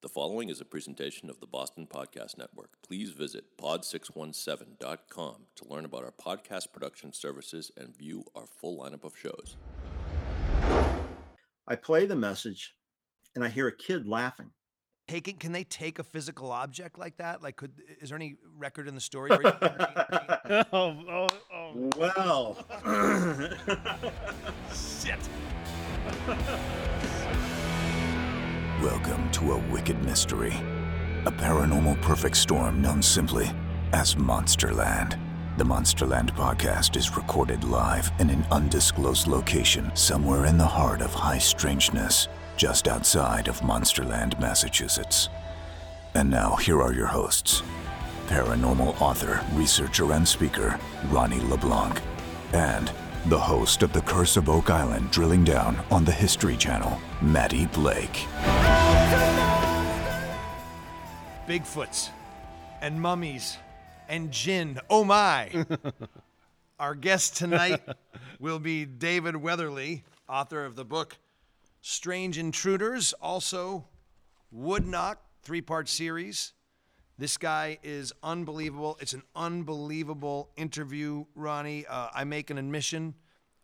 The following is a presentation of the Boston Podcast Network. Please visit pod617.com to learn about our podcast production services and view our full lineup of shows. I play the message and I hear a kid laughing. Taking, can they take a physical object like that? Like, could is there any record in the story? Where you, oh, oh, oh. Well, shit. Welcome to a wicked mystery, a paranormal perfect storm known simply as Monsterland. The Monsterland podcast is recorded live in an undisclosed location somewhere in the heart of high strangeness, just outside of Monsterland, Massachusetts. And now, here are your hosts paranormal author, researcher, and speaker, Ronnie LeBlanc, and the host of The Curse of Oak Island Drilling Down on the History Channel, Matty Blake. Bigfoots and mummies and gin. Oh my. Our guest tonight will be David Weatherly, author of the book Strange Intruders, also Wood Knock, three part series. This guy is unbelievable. It's an unbelievable interview, Ronnie. Uh, I make an admission,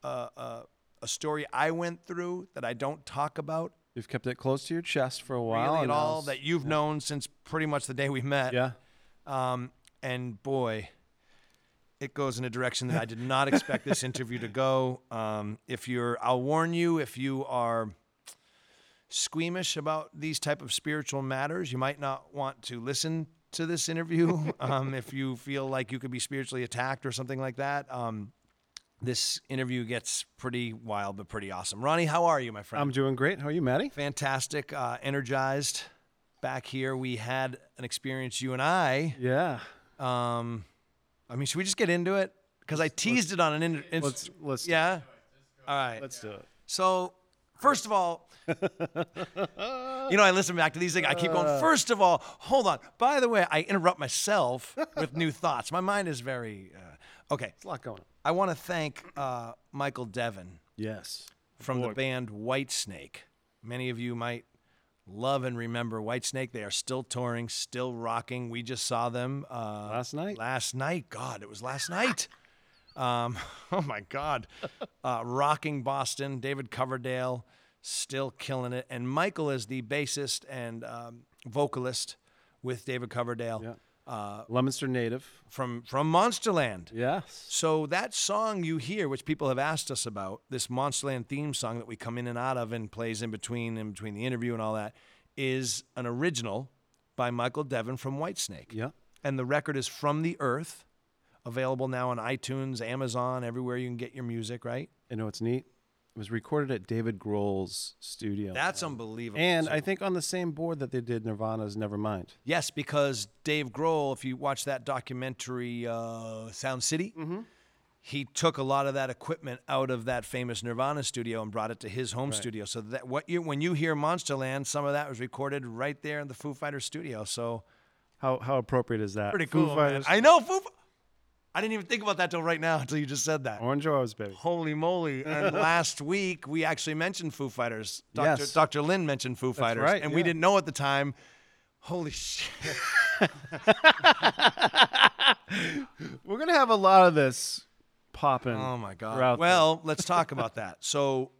uh, uh, a story I went through that I don't talk about You've kept it close to your chest for a while. really at and all that you've known since pretty much the day we met. Yeah. Um, and boy, it goes in a direction that I did not expect this interview to go. Um, if you're, I'll warn you, if you are squeamish about these type of spiritual matters, you might not want to listen to this interview. um, if you feel like you could be spiritually attacked or something like that, um, this interview gets pretty wild but pretty awesome. Ronnie, how are you, my friend? I'm doing great. How are you, Matty? fantastic, uh, energized. Back here, we had an experience, you and I. Yeah. Um, I mean, should we just get into it? Because I teased it on an. In, in- Let's let's yeah. All right. let's do it. So, first of all, you know, I listen back to these things. I keep Uh. going. First of all, hold on. By the way, I interrupt myself with new thoughts. My mind is very uh, okay. It's a lot going on. I want to thank uh, Michael Devin Yes. from the Boy. band Whitesnake. Many of you might love and remember Whitesnake. They are still touring, still rocking. We just saw them uh, Last night. Last night, God, it was last night. Um, oh my God, uh, rocking Boston. David Coverdale still killing it, and Michael is the bassist and um, vocalist with David Coverdale Yeah. Uh, Leominster native. from from Monsterland. Yes. So that song you hear, which people have asked us about, this Monsterland theme song that we come in and out of and plays in between in between the interview and all that, is an original by Michael Devin from Whitesnake. Yeah. And the record is From the Earth, available now on iTunes, Amazon, everywhere you can get your music, right? You know what's neat? It was recorded at David Grohl's studio. That's unbelievable. and I think on the same board that they did Nirvana's Nevermind. Yes, because Dave Grohl, if you watch that documentary, uh, Sound City, Mm-hmm. he took a lot of that equipment out of that famous Nirvana studio and brought it to his home studio. So that what you when you hear Monsterland, some of that was recorded right there in the Foo Fighters studio. So How how appropriate is that? pretty Foo cool. man. Fighters, I know Foo. Fi- I didn't even think about that till right now until you just said that. Orange Rose, baby. Holy moly! And last week we actually mentioned Foo Fighters. Dr. Yes. Dr. Lynn mentioned Foo Fighters, right, and we yeah. didn't know at the time. Holy shit! We're gonna have a lot of this popping. Oh my God. Well, let's talk about that. So,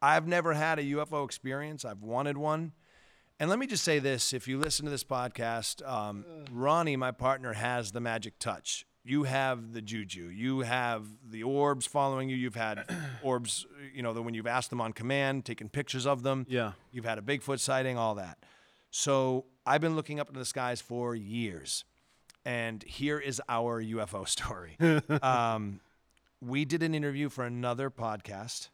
I've never had a UFO experience. I've wanted one. And let me just say this if you listen to this podcast, um, Ronnie, my partner, has the magic touch. You have the juju. You have the orbs following you. You've had orbs, you know, the, when you've asked them on command, taken pictures of them. Yeah. You've had a Bigfoot sighting, all that. So I've been looking up into the skies for years. And here is our UFO story. um, we did an interview for another podcast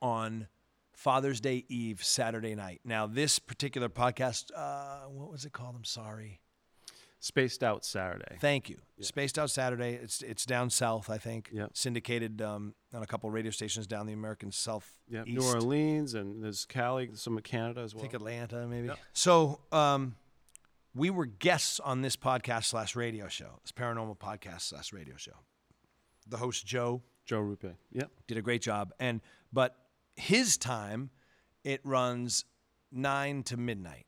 on Father's Day Eve, Saturday night. Now, this particular podcast, uh, what was it called? I'm sorry. Spaced Out Saturday. Thank you. Spaced Out Saturday. It's it's down south, I think. Yep. Syndicated um, on a couple radio stations down the American South Yeah, New Orleans and there's Cali, some of Canada as well. I well. think Atlanta, maybe. So um, we were guests on this podcast slash radio show, this paranormal podcast slash radio show. The host Joe Joe Rupe. Yep. did a great job, and but his time it runs nine to midnight.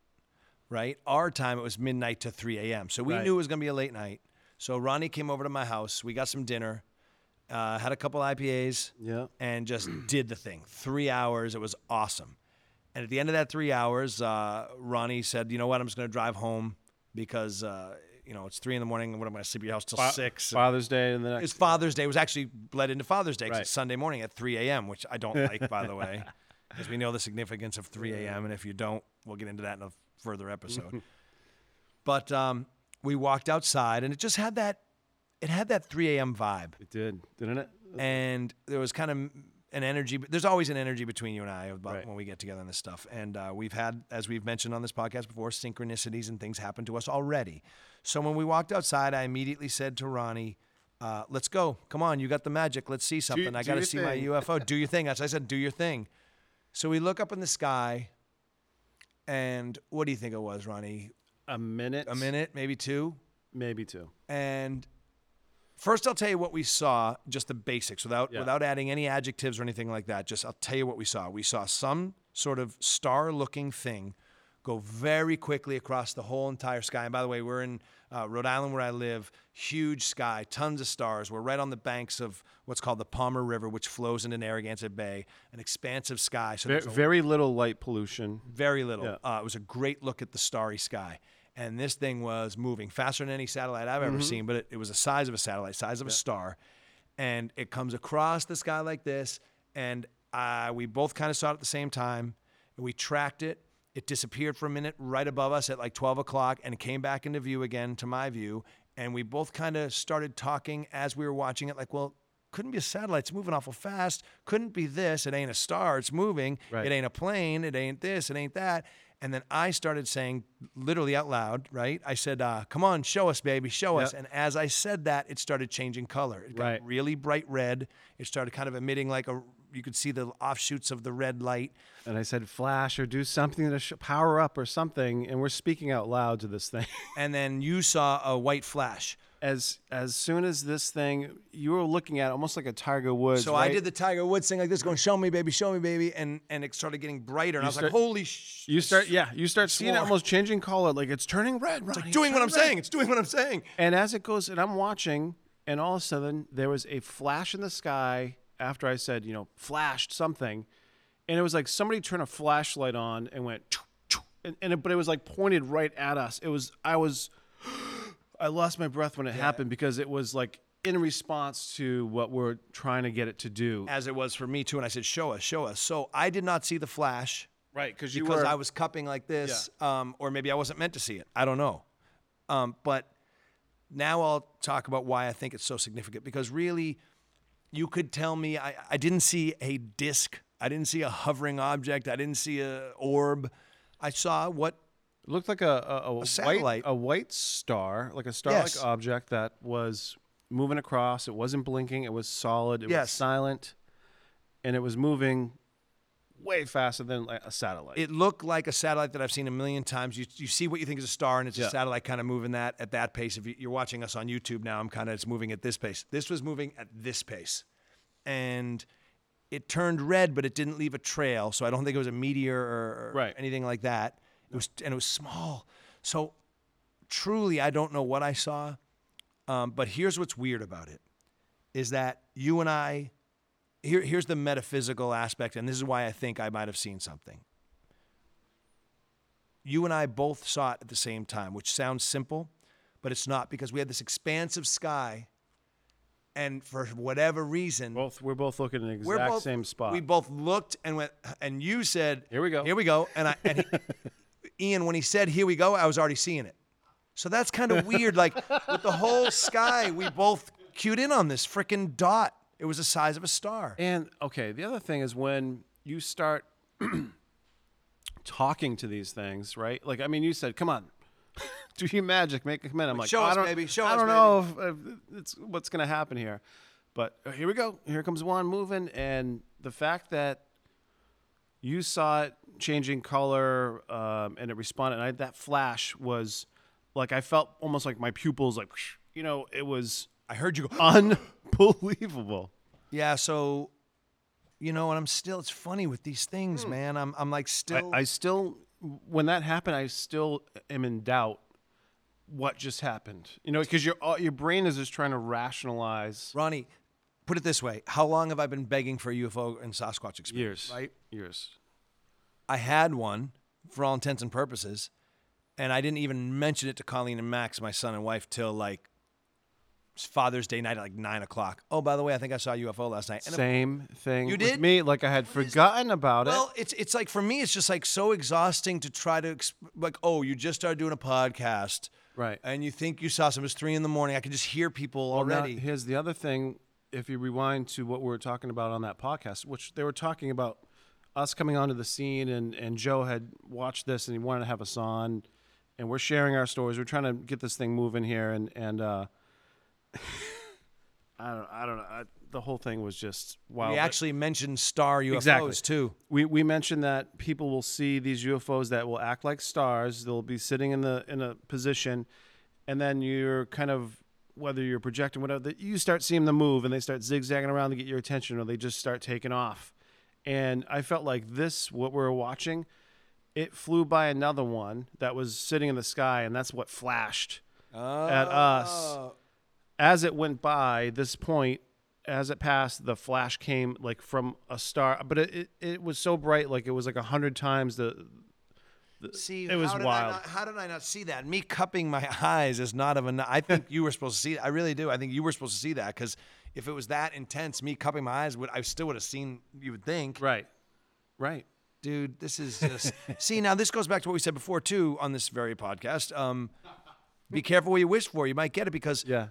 Right? Our time, it was midnight to 3 a.m. So we Right. knew it was going to be a late night. So Ronnie came over to my house. We got some dinner, uh, had a couple IPAs, Yeah. and just did the thing. Three hours. It was awesome. And at the end of that three hours, uh, Ronnie said, "You know what? I'm just going to drive home because uh, you know it's three in the morning. and What am I going to sleep at your house till Fa- six? Father's Day and the next. It's Father's Day. It was actually bled into Father's Day Right. it's Sunday morning at 3 a.m., which I don't like, by the way, because we know the significance of 3 a.m. And if you don't, we'll get into that in a further episode. but um, we walked outside, and it just had that, it had that 3 a.m. vibe, It did, didn't it? and there was kind of an energy. There's always an energy between you and I about Right. when we get together on this stuff. And uh, we've had, as we've mentioned on this podcast before, synchronicities and things happen to us already. So when we walked outside, I immediately said to Ronnie, uh, "Let's go! Come on, you got the magic. Let's see something. I got to see my. UFO. Do your thing." As I said, "Do your thing." So we look up in the sky, and what do you think it was, Ronnie? A minute. A minute, maybe two. Maybe two. And first, I'll tell you what we saw, just the basics, without Yeah. without adding any adjectives or anything like that. Just I'll tell you what we saw. We saw some sort of star-looking thing go very quickly across the whole entire sky. And by the way, we're in uh, Rhode Island where I live. Huge sky, tons of stars. We're right on the banks of what's called the Palmer River, which flows into Narragansett Bay. An expansive sky. So Very, a very little light pollution. very little. Yeah. Uh, it was a great look at the starry sky. And this thing was moving faster than any satellite I've Mm-hmm. ever seen, but it, it was the size of a satellite, size of a star. And it comes across the sky like this. And uh, we both kind of saw it at the same time. And we tracked it. It disappeared for a minute right above us at like 12 o'clock and came back into view again to my view. And we both kind of started talking as we were watching it, like, well, couldn't be a satellite. It's moving awful fast. Couldn't be this. It ain't a star. It's moving. Right. It ain't a plane. It ain't this. It ain't that. And then I started saying, literally out loud, right? I said, uh, "Come on, show us, baby, show us." And as I said that, it started changing color. It got Right. really bright red. It started kind of emitting like a. You could see the offshoots of the red light. And I said, flash or do something to sh- power up or something. And we're speaking out loud to this thing. And then you saw a white flash. As as soon as this thing, you were looking at it almost like a Tiger Woods. So I did the Tiger Woods thing like this, going, "Show me, baby, show me, baby," and and it started getting brighter. And I was start- like, "Holy sh!" You start, yeah, you start seeing it almost changing color, like it's turning red. It's Like doing what I'm saying. It's doing what I'm saying. And as it goes, and I'm watching, and all of a sudden there was a flash in the sky after I said, you know, flashed something, and it was like somebody turned a flashlight on and went, choo, choo, and, and it, but it was like pointed right at us. It was, I was, I lost my breath when it happened because it was like in response to what we're trying to get it to do. As it was for me too, and I said, "Show us, show us." So I did not see the flash. Right, because you because were. I was cupping like this, um, or maybe I wasn't meant to see it. I don't know. Um, but now I'll talk about why I think it's so significant. Because really, you could tell me I, I didn't see a disc, I didn't see a hovering object, I didn't see a orb. I saw what It looked like a, a, a, white, satellite. a white star, like a star-like Yes. object that was moving across. It wasn't blinking. It was solid. It was Yes. silent, and it was moving way faster than like a satellite. it looked like a satellite that I've seen a million times. You, you see what you think is a star, and it's Yeah. a satellite kind of moving that at that pace. If you- you're watching us on YouTube now, I'm kind of it's moving at this pace. This was moving at this pace, and it turned red, but it didn't leave a trail. So I don't think it was a meteor or, or Right. anything like that. It was and it was small. So truly, I don't know what I saw. Um, but here's what's weird about it: is that you and I. Here, here's the metaphysical aspect, and this is why I think I might have seen something you and I both saw it at the same time, which sounds simple, but it's not because we had this expansive sky, and for whatever reason, both we're both looking in the exact both, same spot. We both looked and went, and you said, Here we go. here we go," and I, and he, Ian, when he said, "Here we go," I was already seeing it. So that's kind of weird. Like with the whole sky, we both cued in on this freaking dot. It was the size of a star. and okay, the other thing is when you start talking to these things, right? Like I mean, you said, "Come on." Do your magic, make a command. I'm like, Show "Oh, I us, don't- baby, show us. I us, don't know if, if it's what's going to happen here, but uh, here we go. Here comes one moving, and the fact that you saw it changing color um, and it responded, and I, that flash was like I felt almost like my pupils, like you know, it was I heard you go. unbelievable. Yeah, so you know, and I'm still it's funny with these things, hmm. man. I'm I'm like still I still when that happened, I still am in doubt. What just happened? You know, because your your brain is just trying to rationalize Ronnie, put it this way: How long have I been begging for a UFO and Sasquatch experience? years, Right. Years. I had one for all intents and purposes, and I didn't even mention it to Colleen and Max, my son and wife, till like Father's Day night at like nine o'clock. Oh, by the way, I think I saw a UFO last night. And Same thing. You with did? me. Like I had forgotten about Well, it. Well, it's it's like for me, it's just like so exhausting to try to exp- like, oh, you just started doing a podcast, Right. And you think you saw some. It's three in the morning. I can just hear people Well, now, already. here's the other thing. If you rewind to what we were talking about on that podcast, which they were talking about us coming onto the scene, and, and Joe had watched this and he wanted to have us on, and we're sharing our stories. We're trying to get this thing moving here, and and uh, I don't I don't know. I, the whole thing was just wow. we actually mentioned star UFOs Exactly. too. we, we mentioned that people will see these UFOs that will act like stars. They'll be sitting in the in a position, and then you're kind of whether you're projecting whatever that you start seeing them move, and they start zigzagging around to get your attention, or they just start taking off. And I felt like this, what we were watching, it flew by another one that was sitting in the sky, and that's what flashed at us Oh. As it went by this point as it passed the flash came like from a star but it, it, it was so bright like it was like a hundred times the See, It was how wild. Not, how did I not see that? Me cupping my eyes is not of enough. I think you were supposed to see. I really do. I think you were supposed to see that because if it was that intense, me cupping my eyes would I still would have seen. You would think, right right dude. This is just. see, now this goes back to what we said before too on this very podcast. Um, be careful what you wish for. You might get it because yeah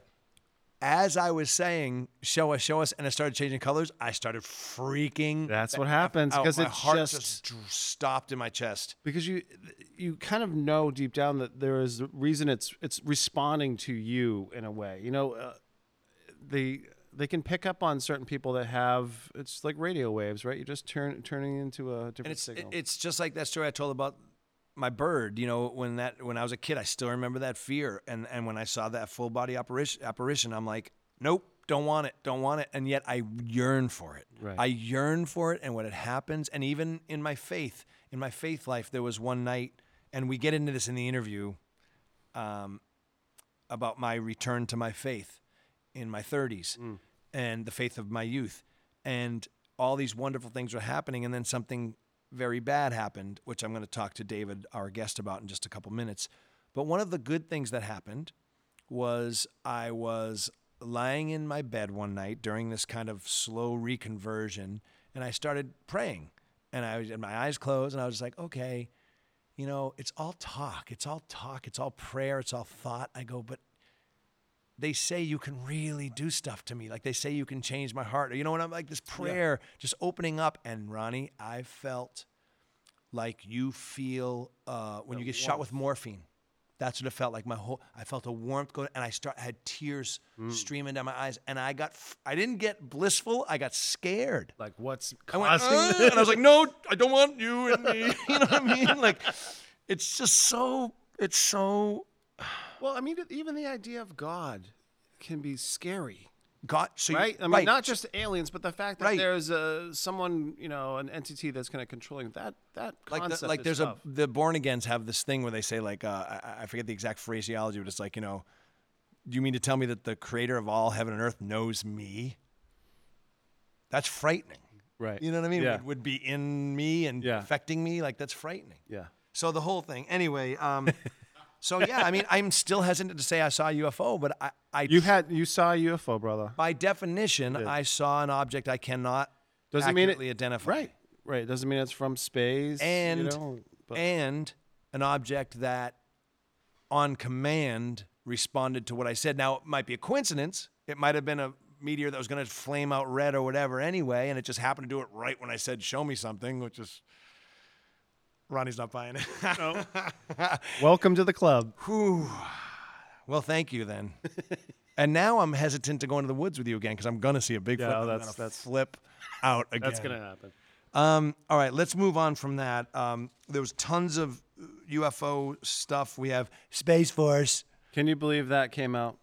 as I was saying, show us, show us, and I started changing colors. I started freaking. That's what happens, because my it's heart just- dr- stopped in my chest. because you you kind of know deep down that there is a reason it's it's responding to you in a way you know uh, they they can pick up on certain people that have it's like radio waves right You're just turn turning into a different and it's signal it's just like that story I told about my bird. You know, when that when I was a kid, I still remember that fear. And and when I saw that full body apparition, apparition, I'm like, nope, don't want it, don't want it. And yet I yearn for it. Right. I yearn for it. And when it happens, and even in my faith, in my faith life, there was one night, and we get into this in the interview, um, about my return to my faith in my 30s and the faith of my youth. And all these wonderful things were happening. And then something very bad happened, which I'm going to talk to David, our guest, about in just a couple minutes. But one of the good things that happened was I was lying in my bed one night during this kind of slow reconversion, and I started praying. And I and my eyes closed, and I was like, okay, you know, it's all talk. It's all talk. It's all prayer. It's all thought. I go, but they say you can really do stuff to me. Like they say you can change my heart. You know what I'm like this prayer just opening up. And Ronnie, I felt like you feel uh, when you get shot with morphine. That's what it felt like. My whole I felt a warmth going, and I start I had tears streaming down my eyes, and I got I didn't get blissful. I got scared. like what's I went, "Uh," and I was like, no, I don't want you and me. You know what I mean? Like, it's just so, it's so, well i mean even the idea of god can be scary God. So you- right? I mean, right. not just aliens, but the fact that Right. there's a someone, you know, an entity that's kind of controlling that that like concept. the, like is there's tough. a the born agains have this thing where they say like uh, I, I forget the exact phraseology, but it's like you know, do you mean to tell me that the creator of all heaven and earth knows me? That's frightening. right. You know what I mean? Yeah. Would, would be in me and Yeah. affecting me. Like that's frightening. yeah. So the whole thing. Anyway, um, so yeah, I mean, I'm still hesitant to say I saw a UFO, but I, I You had you saw a UFO, brother. by definition, I saw an object I cannot Doesn't mean it identify. Right. Right. Doesn't mean it's from space. And you know, and an object that on command responded to what I said. Now, it might be a coincidence. It might have been a meteor that was going to flame out red or whatever anyway, and it just happened to do it right when I said, show me something, which is. Ronnie's not buying it. welcome to the club. Whew. Well, thank you then. and now I'm hesitant to go into the woods with you again because I'm going to see a big Yeah, and I'm that's- gonna that's- flip out again. That's gonna happen. Um, all right, let's move on from that. Um, there was tons of UFO stuff. We have Space Force. Can you believe that came out?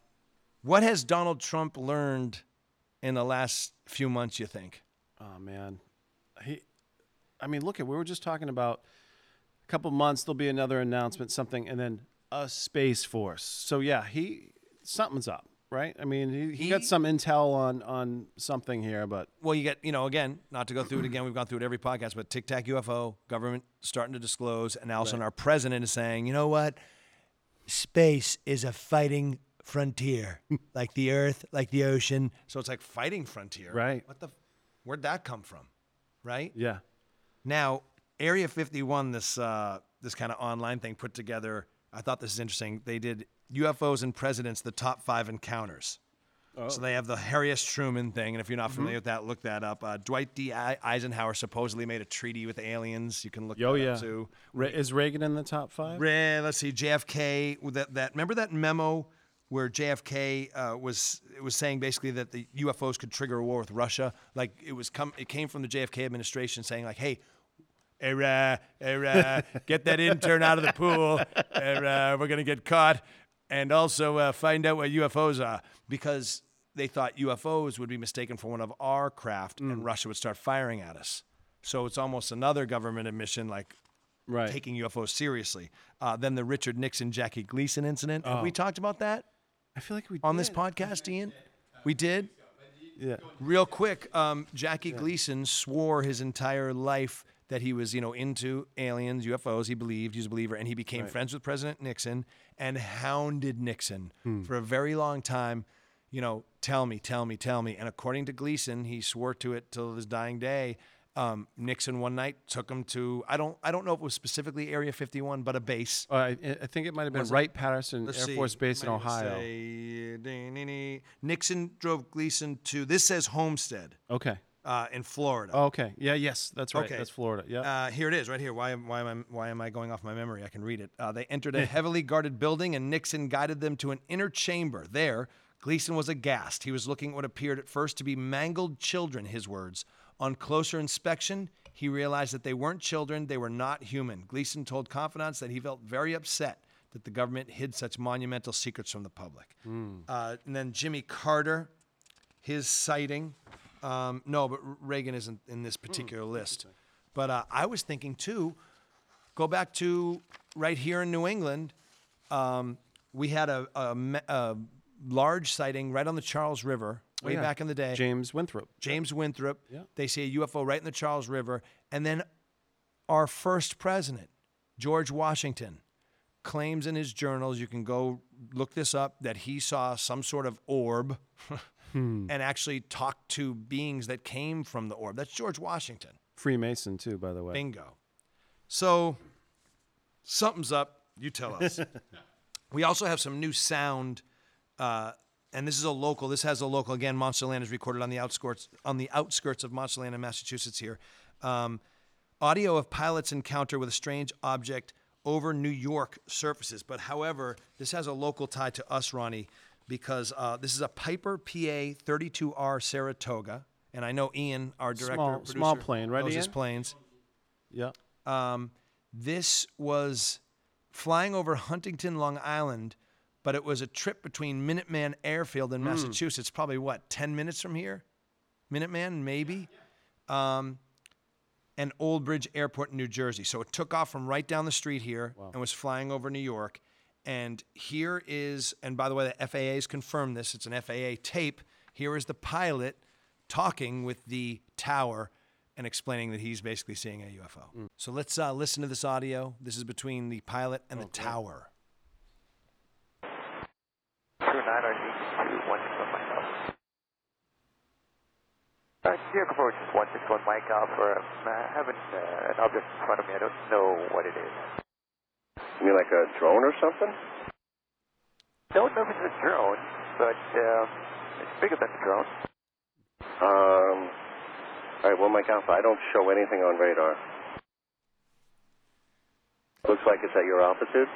What has Donald Trump learned in the last few months? You think? Oh man, he. I mean, look at we were just talking about couple months there'll be another announcement, something, and then a space force. So yeah, he something's up, right? I mean, he, he, got some intel on on something here, but Well, you get, you know, again, not to go through it again, we've gone through it every podcast, but Tic Tac UFO, government starting to disclose, and all of a sudden our president is saying, you know what? Space is a fighting frontier, like the earth, like the ocean. So it's like fighting frontier. Right. What the, where'd that come from? Right? yeah, Now, Area 51, this uh, this kind of online thing put together, I thought this is interesting. They did UFOs and presidents, the top five encounters. Oh. So they have the Harry S. Truman thing, and if you're not familiar with that, look that up. Uh, Dwight D. I- Eisenhower supposedly made a treaty with aliens. You can look Yo, that yeah. up too. Ra- is Reagan in the top five? Re- let's see, JFK. That that remember that memo where JFK uh, was it was saying basically that the UFOs could trigger a war with Russia. Like it was come it came from the JFK administration saying like, hey. Era, era, get that intern out of the pool. Era, we're gonna get caught, and also uh, find out what UFOs are because they thought UFOs would be mistaken for one of our craft, and Russia would start firing at us. So it's almost another government admission, like Right. taking UFOs seriously. Uh, then the Richard Nixon Jackie Gleason incident. Have Oh. we talked about that I feel like we on this podcast, Ian? We did. Yeah. Real quick, um, Jackie Gleason swore his entire life that he was, you know, into aliens, UFOs. He believed he was a believer, and he became friends with President Nixon and hounded Nixon for a very long time. You know, tell me, tell me, tell me. And according to Gleason, he swore to it till his dying day. Um, Nixon one night took him to I don't I don't know if it was specifically Area 51, but a base. Uh, I, I think it might have been Wright Patterson Air see. Force Base in Ohio. say. Nixon drove Gleason to this says Homestead Okay. Uh, in Florida. Oh, okay. Yeah. Yes, that's right. Okay. That's Florida. Yeah. Uh, here it is, right here. Why, am- why, am I, why am I going off my memory? I can read it. Uh, they entered a heavily guarded building, and Nixon guided them to an inner chamber. There, Gleason was aghast. He was looking at what appeared at first to be mangled children, his words. On closer inspection, he realized that they weren't children, they were not human. Gleason told confidants that he felt very upset that the government hid such monumental secrets from the public. Uh, and then Jimmy Carter, his sighting. Um, no, but Reagan isn't in this particular list. But uh, I was thinking too, go back to right here in New England. Um, we had a, a, me- a large sighting right on the Charles River way Oh, yeah. back in the day. James Winthrop. James Winthrop. Yeah. They see a UFO right in the Charles River. And then our first president, George Washington, claims in his journals, you can go look this up, that he saw some sort of orb and actually talked to beings that came from the orb. That's George Washington. Freemason too, by the way. Bingo. So something's up. You tell us. we also have some new sound, uh, and this is a local. This has a local. Again, Monsterland is recorded on the outskirts on the outskirts of Monsterland in Massachusetts. Here, um, audio of pilots' encounter with a strange object over New York surfaces. But however, this has a local tie to us, Ronnie, because uh, this is a Piper PA 32R Saratoga. And I know Ian, our director, Small- producer, small plane, right, knows his planes. Yeah. Um, this was flying over Huntington, Long Island, but it was a trip between Minuteman Airfield in Massachusetts, probably what, 10 minutes from here? Minuteman, maybe? Um, and Old Bridge Airport in New Jersey. So it took off from right down the street here and was flying over New York. And here is, and by the way, the FAA has confirmed this, it's an FAA tape. Here is the pilot talking with the tower and explaining that he's basically seeing a UFO. So let's uh, listen to this audio. This is between the pilot and the tower. Two nine are two one six one Mike Alpha. Uh, vehicle approach one six one Mike Alpha. Um, I have an, uh, an object in front of me. I don't know what it is. You mean like a drone or something? Don't know if it's a drone, but um, it's bigger than a drone. Um, all right, well, Mike Alpha, I don't show anything on radar. Looks like it's at your altitude.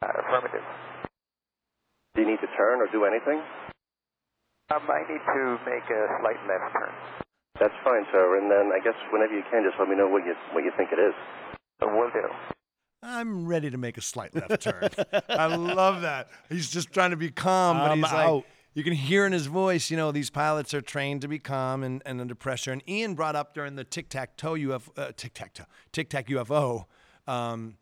Uh, affirmative. Do you need to turn or do anything? Um, I need to make a slight left turn. That's fine, sir. And then I guess whenever you can, just let me know what you what you think it is. Uh, will do. I'm ready to make a slight left turn. I love that. He's just trying to be calm, but I'm he's like, out. you can hear in his voice, you know, these pilots are trained to be calm and, and under pressure. And Ian brought up during the tic tac toe UFO, uh, tic tac toe, tic tac UFO um,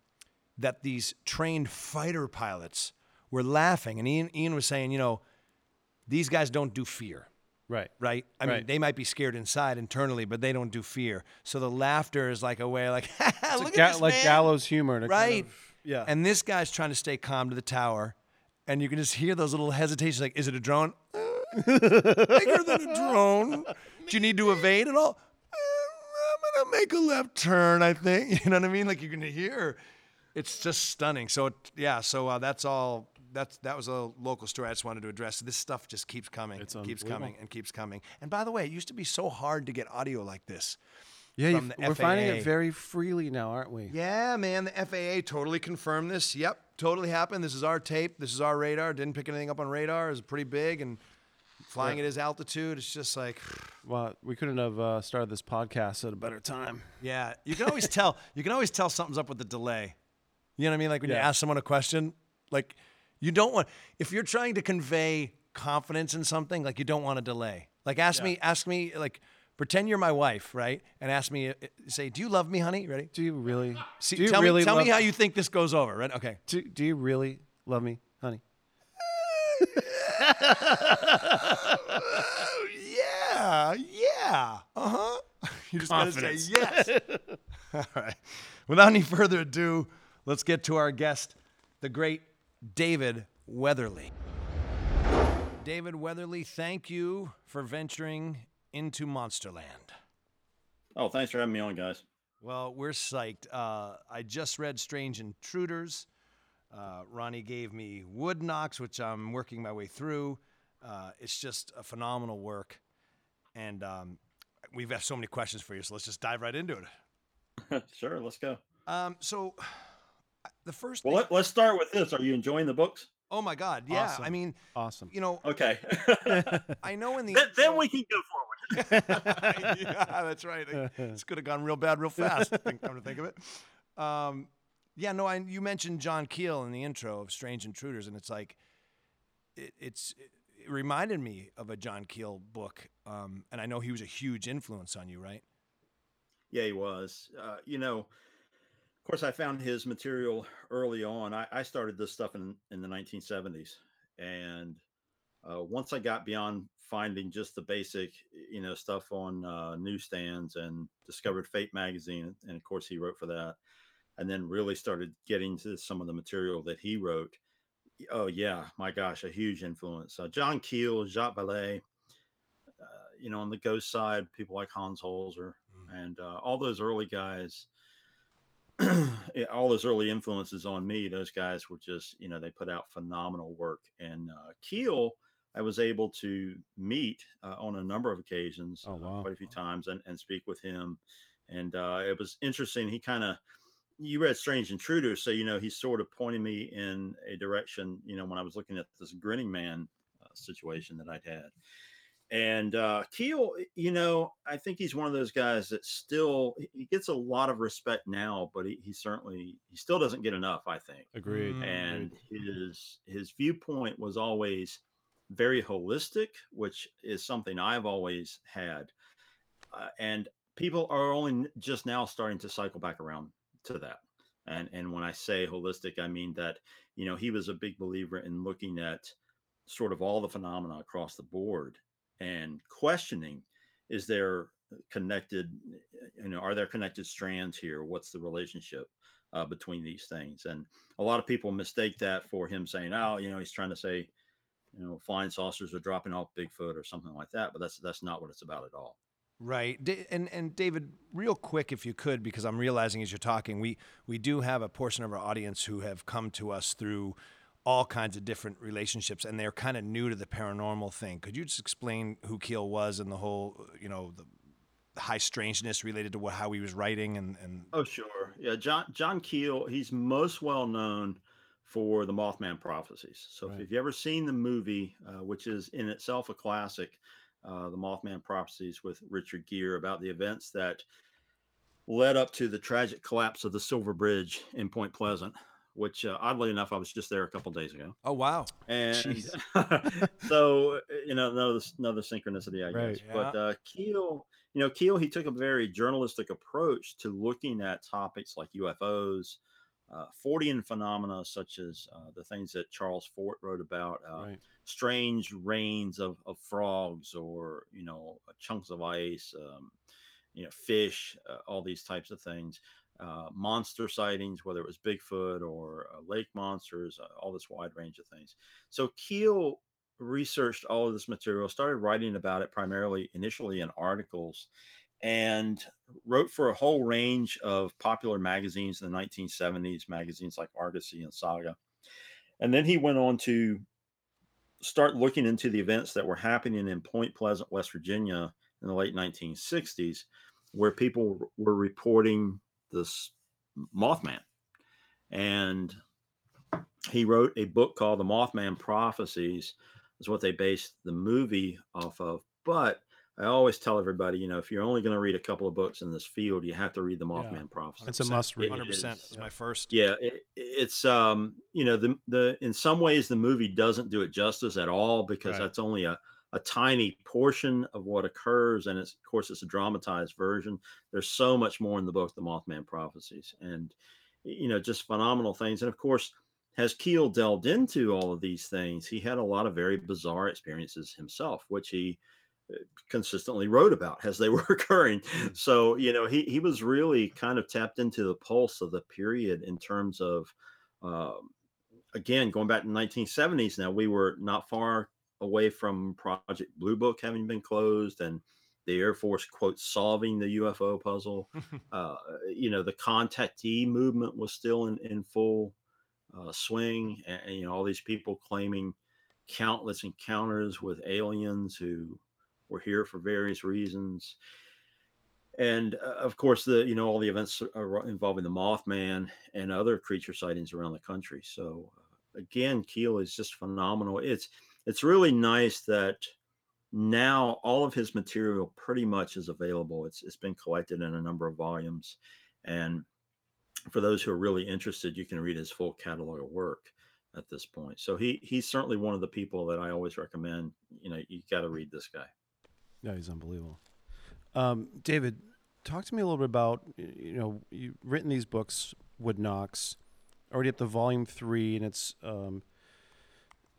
that these trained fighter pilots were laughing, and Ian, Ian was saying, you know, these guys don't do fear Right. right? I mean, they might be scared inside internally, but they don't do fear. So the laughter is like a way, like, look ga- at this like man. gallows humor. to kind right? of- yeah. And this guy's trying to stay calm to the tower, and you can just hear those little hesitations, like, is it a drone? Uh, Bigger than a drone. Do you need to evade at all? Uh, I'm gonna make a left turn. I think. You know what I mean? Like you're gonna hear. It's just stunning. So it- yeah. So uh, that's all. That's that was a local story I just wanted to address. This stuff just keeps coming. It's keeps coming and keeps coming. And by the way, it used to be so hard to get audio like this. yeah, from the we're finding it very freely now, aren't we? Yeah, man, the FAA totally confirmed this. Yep, totally happened. This is our tape. This is our radar. Didn't pick anything up on radar. It was pretty big and flying at his altitude. It's just like, Well, we couldn't have uh, started this podcast at a better time. yeah. You can always tell. You can always tell something's up with the delay. You know what I mean? Like when you ask someone a question, like you don't want if you're trying to convey confidence in something, like you don't want to delay. Like ask me, ask me, like pretend you're my wife, right? And ask me, uh, say, "Do you love me, honey?" Ready? Do you really? See, do you tell really me, tell me how you think this goes over, right? Okay. Do, do you really love me, honey? yeah, yeah. Uh huh. You just gotta say Confidence. yes. All right. Without any further ado, let's get to our guest, the great David Weatherly. David Weatherly, thank you for venturing into Monsterland. Oh, thanks for having me on, guys. Well, we're psyched. Uh, I just read Strange Intruders. Uh, Ronnie gave me Wood Knocks, which I'm working my way through. Uh, it's just a phenomenal work. And um, we've got so many questions for you, so let's just dive right into it. sure, let's go. Um, so, the first Well, thing- let, let's start with this. Are you enjoying the books? oh my God, yeah. I mean, Awesome. you know, Okay. I know in the then, then we can go forward. yeah, that's right. This could have gone real bad real fast. think- Come to think of it. Um, yeah, no. I, you mentioned John Keel in the intro of Strange Intruders, and it's like, it, it's it reminded me of a John Keel book, um, and I know he was a huge influence on you, right? Yeah, he was. Uh, you know, of course, I found his material early on. I, I started this stuff in, in the 1970s. And uh, once I got beyond finding just the basic, you know, stuff on uh, newsstands and discovered Fate magazine, and of course, he wrote for that, and then really started getting to some of the material that he wrote. Oh, yeah, my gosh, a huge influence. Uh, John Keel, Jacques Vallée, uh, you know, on the ghost side, people like Hans Holzer and uh, all those early guys all those early influences on me those guys were just you know they put out phenomenal work. And uh, keel i was able to meet uh, on a number of occasions Oh, uh, quite a few times and, and speak with him. And uh, it was interesting he kind of you read strange intruders so you know he sort of pointed me in a direction you know when i was looking at this grinning man uh, situation that i'd had and uh, Keel, you know, I think he's one of those guys that still he- gets a lot of respect now, but he, he certainly he still doesn't get enough. I think, Agreed. And his his viewpoint was always very holistic, which is something I've always had, uh, and people are only just now starting to cycle back around to that. And and when I say holistic, I mean that you know he was a big believer in looking at sort of all the phenomena across the board and questioning is there connected you know are there connected strands here? What's the relationship uh, between these things? And a lot of people mistake that for him saying oh you know he's trying to say you know flying saucers are dropping off bigfoot or something like that but that's that's not what it's about at all. Right. And and David, real quick if you could because I'm realizing as you're talking, we we do have a portion of our audience who have come to us through all kinds of different relationships and they're kind of new to the paranormal thing. Could you just explain who Keel was and the whole, you know, the, high strangeness related to what, how he was writing and and Oh, sure. Yeah, John John Keel. He's most well known for the Mothman prophecies. So Right. if you've ever seen the movie, uh, which is in itself a classic, uh, the Mothman prophecies with Richard Gere about the events that led up to the tragic collapse of the Silver Bridge in Point Pleasant, which uh, oddly enough, I was just there a couple days ago. Oh wow. And so, uh, you know, another, another synchronicity, I Right. guess. But uh, Keel, you know, Keel, he took a very journalistic approach to looking at topics like UFOs, uh, Fortean phenomena, such as uh, the things that Charles Fort wrote about, uh, Right. strange rains of, of frogs or, you know, chunks of ice, um, you know, fish, uh, all these types of things. Uh, monster sightings, whether it was Bigfoot or uh, lake monsters, uh, all this wide range of things. So Keel researched all of this material, started writing about it primarily initially in articles, and wrote for a whole range of popular magazines in the 1970s, magazines like Argosy and Saga. And then he went on to start looking into the events that were happening in Point Pleasant, West Virginia in the late 1960s, where people were reporting this Mothman. And he wrote a book called The Mothman Prophecies, is what they based the movie off of. But I always tell everybody, you know, if you're only going to read a couple of books in this field, you have to read The Mothman Prophecies. It's a must read. It Hundred percent is. was my first. Yeah, it, it's um, you know, the the in some ways the movie doesn't do it justice at all because Right. that's only a a tiny portion of what occurs, and it's of course it's a dramatized version. There's so much more in the book, The Mothman Prophecies, and you know, just phenomenal things. And of course, has Keel delved into all of these things, he had a lot of very bizarre experiences himself, which he uh, consistently wrote about as they were occurring. So, you know, he, he was really kind of tapped into the pulse of the period in terms of, um, again, going back to the 1970s. Now, we were not far away from Project Blue Book having been closed and the Air Force, quote, solving the UFO puzzle. uh, you know, the contactee movement was still in, in full uh, swing. And, and, you know, all these people claiming countless encounters with aliens who were here for various reasons. And uh, of course, the you know all the events involving the Mothman and other creature sightings around the country. So uh, again, Keel is just phenomenal. It's it's really nice that now all of his material pretty much is available. It's it's been collected in a number of volumes, and for those who are really interested, you can read his full catalog of work at this point. So he he's certainly one of the people that I always recommend. You know, you got to read this guy. No, he's unbelievable. Um, David, talk to me a little bit about you know you've written these books, Wood Knocks, already up to volume three, and it's um,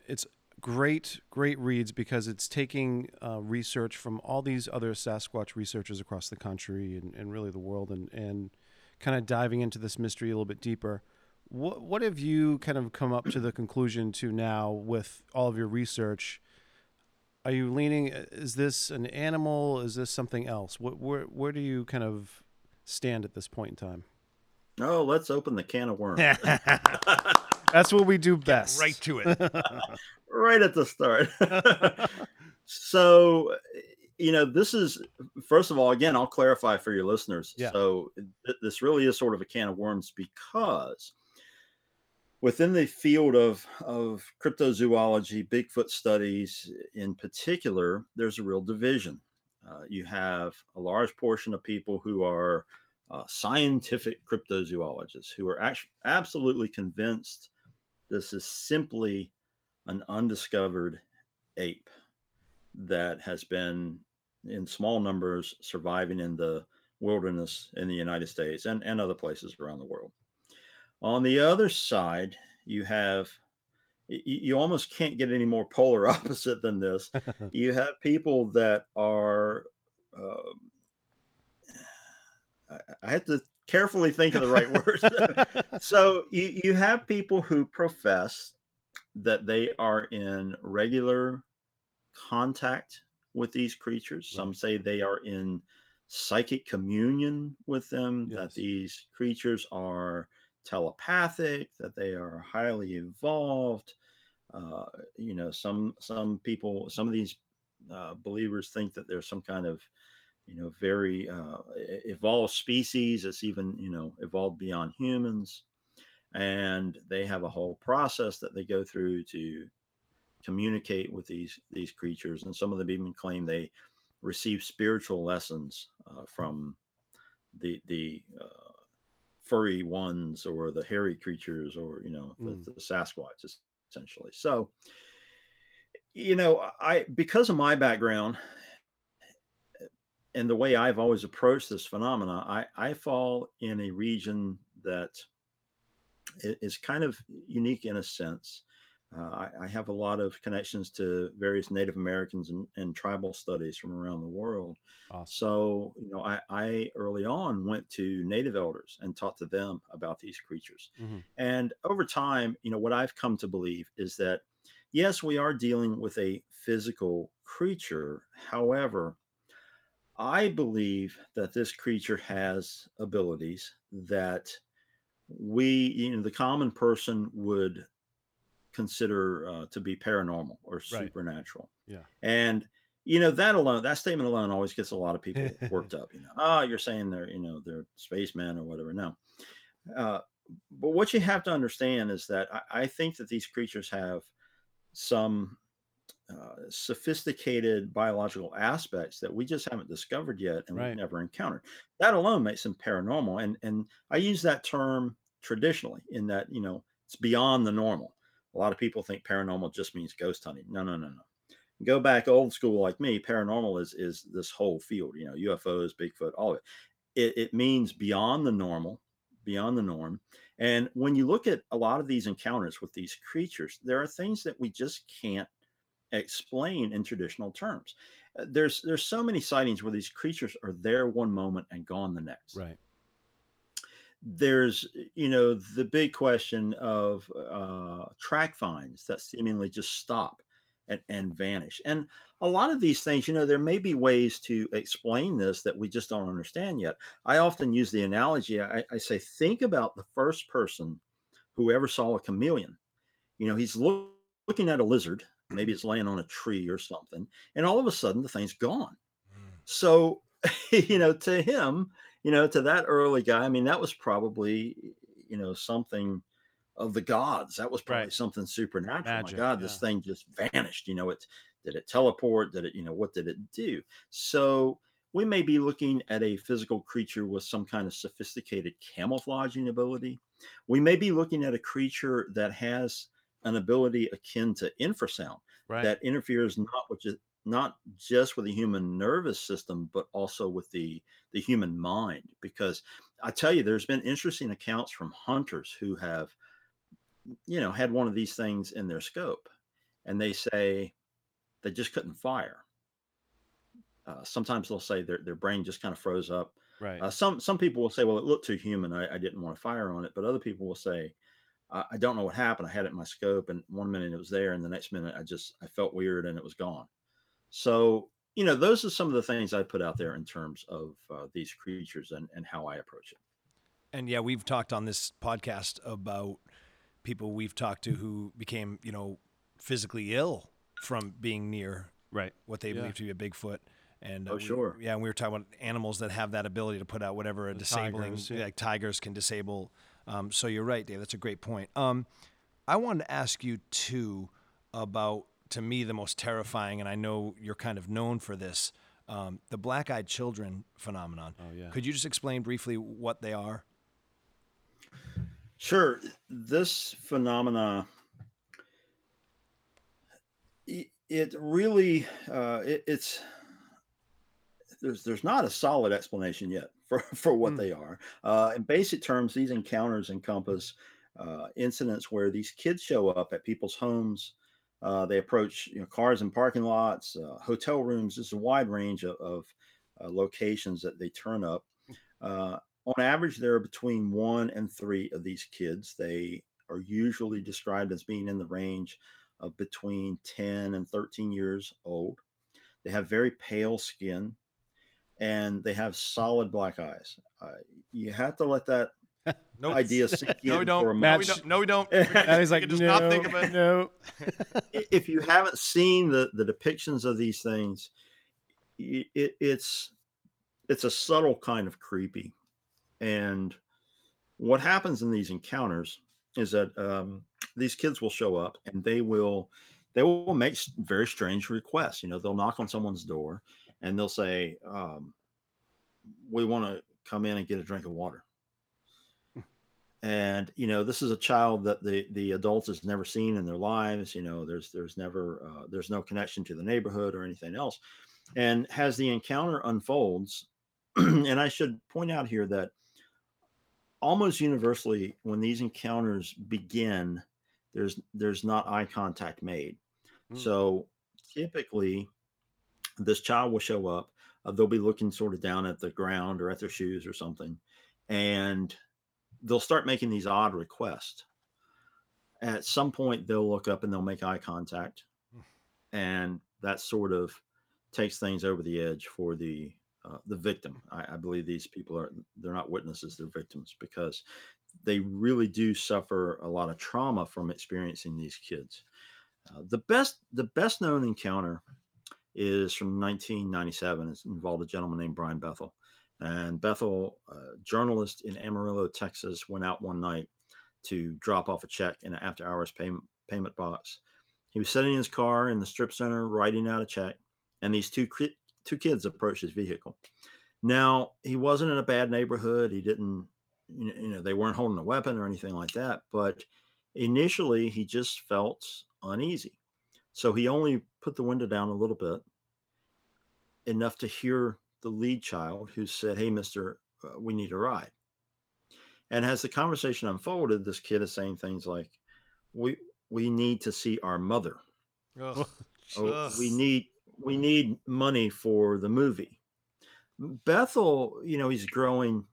it's great, great reads because it's taking uh, research from all these other Sasquatch researchers across the country and, and really the world, and and kind of diving into this mystery a little bit deeper. What what have you kind of come up to the conclusion to now with all of your research? Are you leaning? Is this an animal? Is this something else? What, where where do you kind of stand at this point in time? Oh, let's open the can of worms That's what we do best. Right to it. right at the start. so, you know, this is first of all, again, I'll clarify for your listeners. Yeah. So, th- this really is sort of a can of worms because within the field of of cryptozoology, Bigfoot studies in particular, there's a real division. Uh, you have a large portion of people who are uh, scientific cryptozoologists who are actually absolutely convinced this is simply an undiscovered ape that has been in small numbers surviving in the wilderness in the United States and, and other places around the world. On the other side, you have you almost can't get any more polar opposite than this. you have people that are um, I, I have to carefully think of the right words. so you, you have people who profess that they are in regular contact with these creatures. Some say they are in psychic communion with them, Yes. that these creatures are telepathic, that they are highly evolved. Uh, you know, some some people, some of these uh, believers think that there's some kind of you know very uh, evolved species that's even you know evolved beyond humans and they have a whole process that they go through to communicate with these these creatures and some of them even claim they receive spiritual lessons uh, from the the uh, furry ones or the hairy creatures or you know the, Mm. the Sasquatch essentially. So you know, I because of my background and the way I've always approached this phenomena, I I fall in a region that is kind of unique in a sense. Uh, I, I have a lot of connections to various Native Americans and, and tribal studies from around the world. Awesome. So, you know, I, I early on went to Native elders and talked to them about these creatures. Mhm. And over time, you know, what I've come to believe is that, yes, we are dealing with a physical creature. However, I believe that this creature has abilities that we, you know, the common person would consider uh, to be paranormal or Right. supernatural. Yeah. And you know that alone, that statement alone always gets a lot of people worked up. You know, oh, you're saying they're, you know, they're spacemen or whatever. No. Uh, but what you have to understand is that I, I think that these creatures have some uh, sophisticated biological aspects that we just haven't discovered yet and Right. we've never encountered. That alone makes them paranormal. And and I use that term traditionally in that, you know, it's beyond the normal. A lot of people think paranormal just means ghost hunting. No, no, no, no. Go back old school like me, paranormal is is this whole field, you know, UFOs, Bigfoot, all of it. It, it means beyond the normal, beyond the norm. And when you look at a lot of these encounters with these creatures, there are things that we just can't explain in traditional terms. Uh, There's there's so many sightings where these creatures are there one moment and gone the next Right. there's you know the big question of uh, track finds that seemingly just stop and, and vanish and a lot of these things you know there may be ways to explain this that we just don't understand yet i often use the analogy i, I say think about the first person who ever saw a chameleon you know he's look, looking at a lizard maybe it's laying on a tree or something and all of a sudden the thing's gone. Mm. So you know to him you know to that early guy i mean that was probably you know something of the gods. That was probably Right. something supernatural. Magic, my god this thing just vanished you know it did it teleport? Did it you know what did it do? So we may be looking at a physical creature with some kind of sophisticated camouflaging ability. We may be looking at a creature that has an ability akin to infrasound Right. that interferes not with just not just with the human nervous system but also with the the human mind because i tell you there's been interesting accounts from hunters who have you know had one of these things in their scope and they say they just couldn't fire uh, sometimes they'll say their, their brain just kind of froze up right. uh, some some people will say well it looked too human I, I didn't want to fire on it but other people will say I, I don't know what happened i had it in my scope and one minute it was there and the next minute i just i felt weird and it was gone so you know those are some of the things i put out there in terms of uh, these creatures and, and how i approach it And yeah, we've talked on this podcast about people we've talked to who became, you know, physically ill from being near right. what they Yeah. believe to be a Bigfoot. And uh, Oh, we- sure. yeah, and we were talking about animals that have that ability to put out whatever a The disabling, tigers, yeah. like tigers can disable. Um, so you're right, Dave. That's a great point. Um, I wanted to ask you too about, to me, the most terrifying, and I know you're kind of known for this, um, the black-eyed children phenomenon. Oh yeah. Could you just explain briefly what they are? Sure. This phenomena, it really, uh, it, it's there's there's not a solid explanation yet for for what Hmm. they are. Uh, in basic terms, these encounters encompass uh, incidents where these kids show up at people's homes. Uh, they approach you know, cars in parking lots, uh, hotel rooms. There's a wide range of, of uh, locations that they turn up. Uh, on average, there are between one and three of these kids. They are usually described as being in the range of between 10 and 13 years old. They have very pale skin and they have solid black eyes. Uh, you have to let that Nope. idea sink in No, we don't. for a No, we don't. No, we don't. And he's like, just no, not think of it. no. if you haven't seen the the depictions of these things y- it, it's it's a subtle kind of creepy and what happens in these encounters is that um, these kids will show up and they will they will make very strange requests you know they'll knock on someone's door and they'll say um, we want to come in and get a drink of water. And you know this is a child that the the adult has never seen in their lives you know there's there's never uh, there's no connection to the neighborhood or anything else. And as the encounter unfolds and i should point out here that almost universally when these encounters begin there's there's not eye contact made. Mm. so typically this child will show up uh, they'll be looking sort of down at the ground or at their shoes or something and they'll start making these odd requests. At some point, they'll look up and they'll make eye contact, and that sort of takes things over the edge for the uh, the victim. I, I believe these people are they're not witnesses; they're victims because they really do suffer a lot of trauma from experiencing these kids. Uh, the best the best known encounter is from 1997. It involved a gentleman named Brian Bethel. And Bethel, a journalist in Amarillo, Texas, went out one night to drop off a check in an after hours payment, payment box. He was sitting in his car in the strip center writing out a check, and these two, two kids approached his vehicle. Now, he wasn't in a bad neighborhood. He didn't, you know, they weren't holding a weapon or anything like that. But initially, he just felt uneasy. So he only put the window down a little bit, enough to hear the lead child who said, Hey, mister, uh, we need a ride. And as the conversation unfolded, this kid is saying things like, We we need to see our mother. Ugh. Oh, we need we need money for the movie. Bethel, you know, he's growing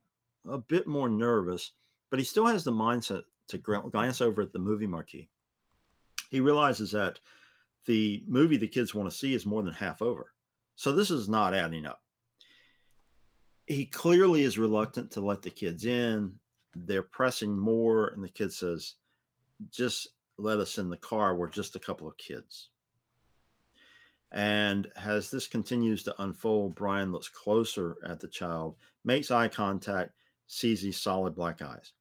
a bit more nervous, but he still has the mindset to glance over at the movie marquee. He realizes that the movie the kids want to see is more than half over. So this is not adding up he clearly is reluctant to let the kids in. They're pressing more, and the kid says, Just let us in the car. We're just a couple of kids. And as this continues to unfold, Brian looks closer at the child, makes eye contact, sees these solid black eyes.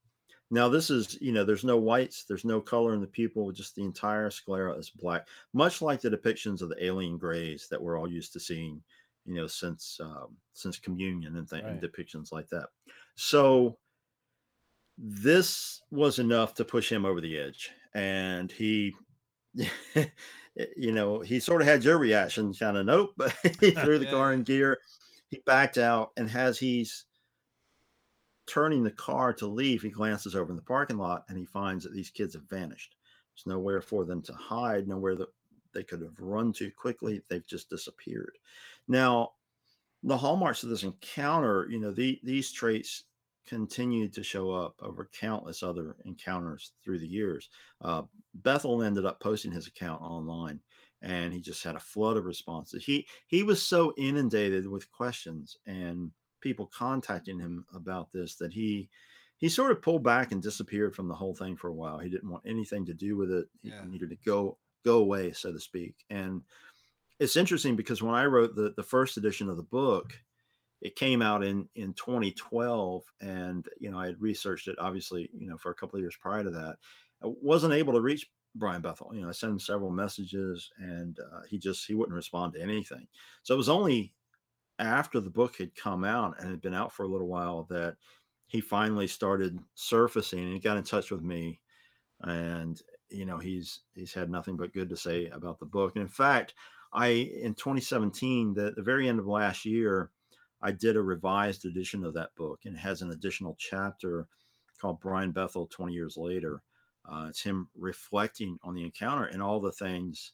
Now, this is, you know, there's no whites, there's no color in the pupil, just the entire sclera is black, much like the depictions of the alien grays that we're all used to seeing you know, since um, since communion and, th- Right. and depictions like that. So this was enough to push him over the edge, and he, you know, he sort of had your reaction, kind of nope. But he threw the car in gear, he backed out, and as he's turning the car to leave, he glances over in the parking lot and he finds that these kids have vanished. There's nowhere for them to hide, nowhere that they could have run to quickly. They've just disappeared. Now, the hallmarks of this encounter, you know, the, these traits continued to show up over countless other encounters through the years. Uh, Bethel ended up posting his account online, and he just had a flood of responses. He he was so inundated with questions and people contacting him about this that he he sort of pulled back and disappeared from the whole thing for a while. He didn't want anything to do with it. He Yeah. needed to go go away, so to speak. And it's interesting because when I wrote the the first edition of the book, it came out in in 2012, and you know I had researched it obviously you know for a couple of years prior to that. I wasn't able to reach Brian Bethel. You know, I sent him several messages, and uh, he just he wouldn't respond to anything. So it was only after the book had come out and had been out for a little while that he finally started surfacing and he got in touch with me and you know he's he's had nothing but good to say about the book. And in fact i in 2017 the, the very end of last year i did a revised edition of that book and it has an additional chapter called brian bethel 20 years later. Uh, it's him reflecting on the encounter and all the things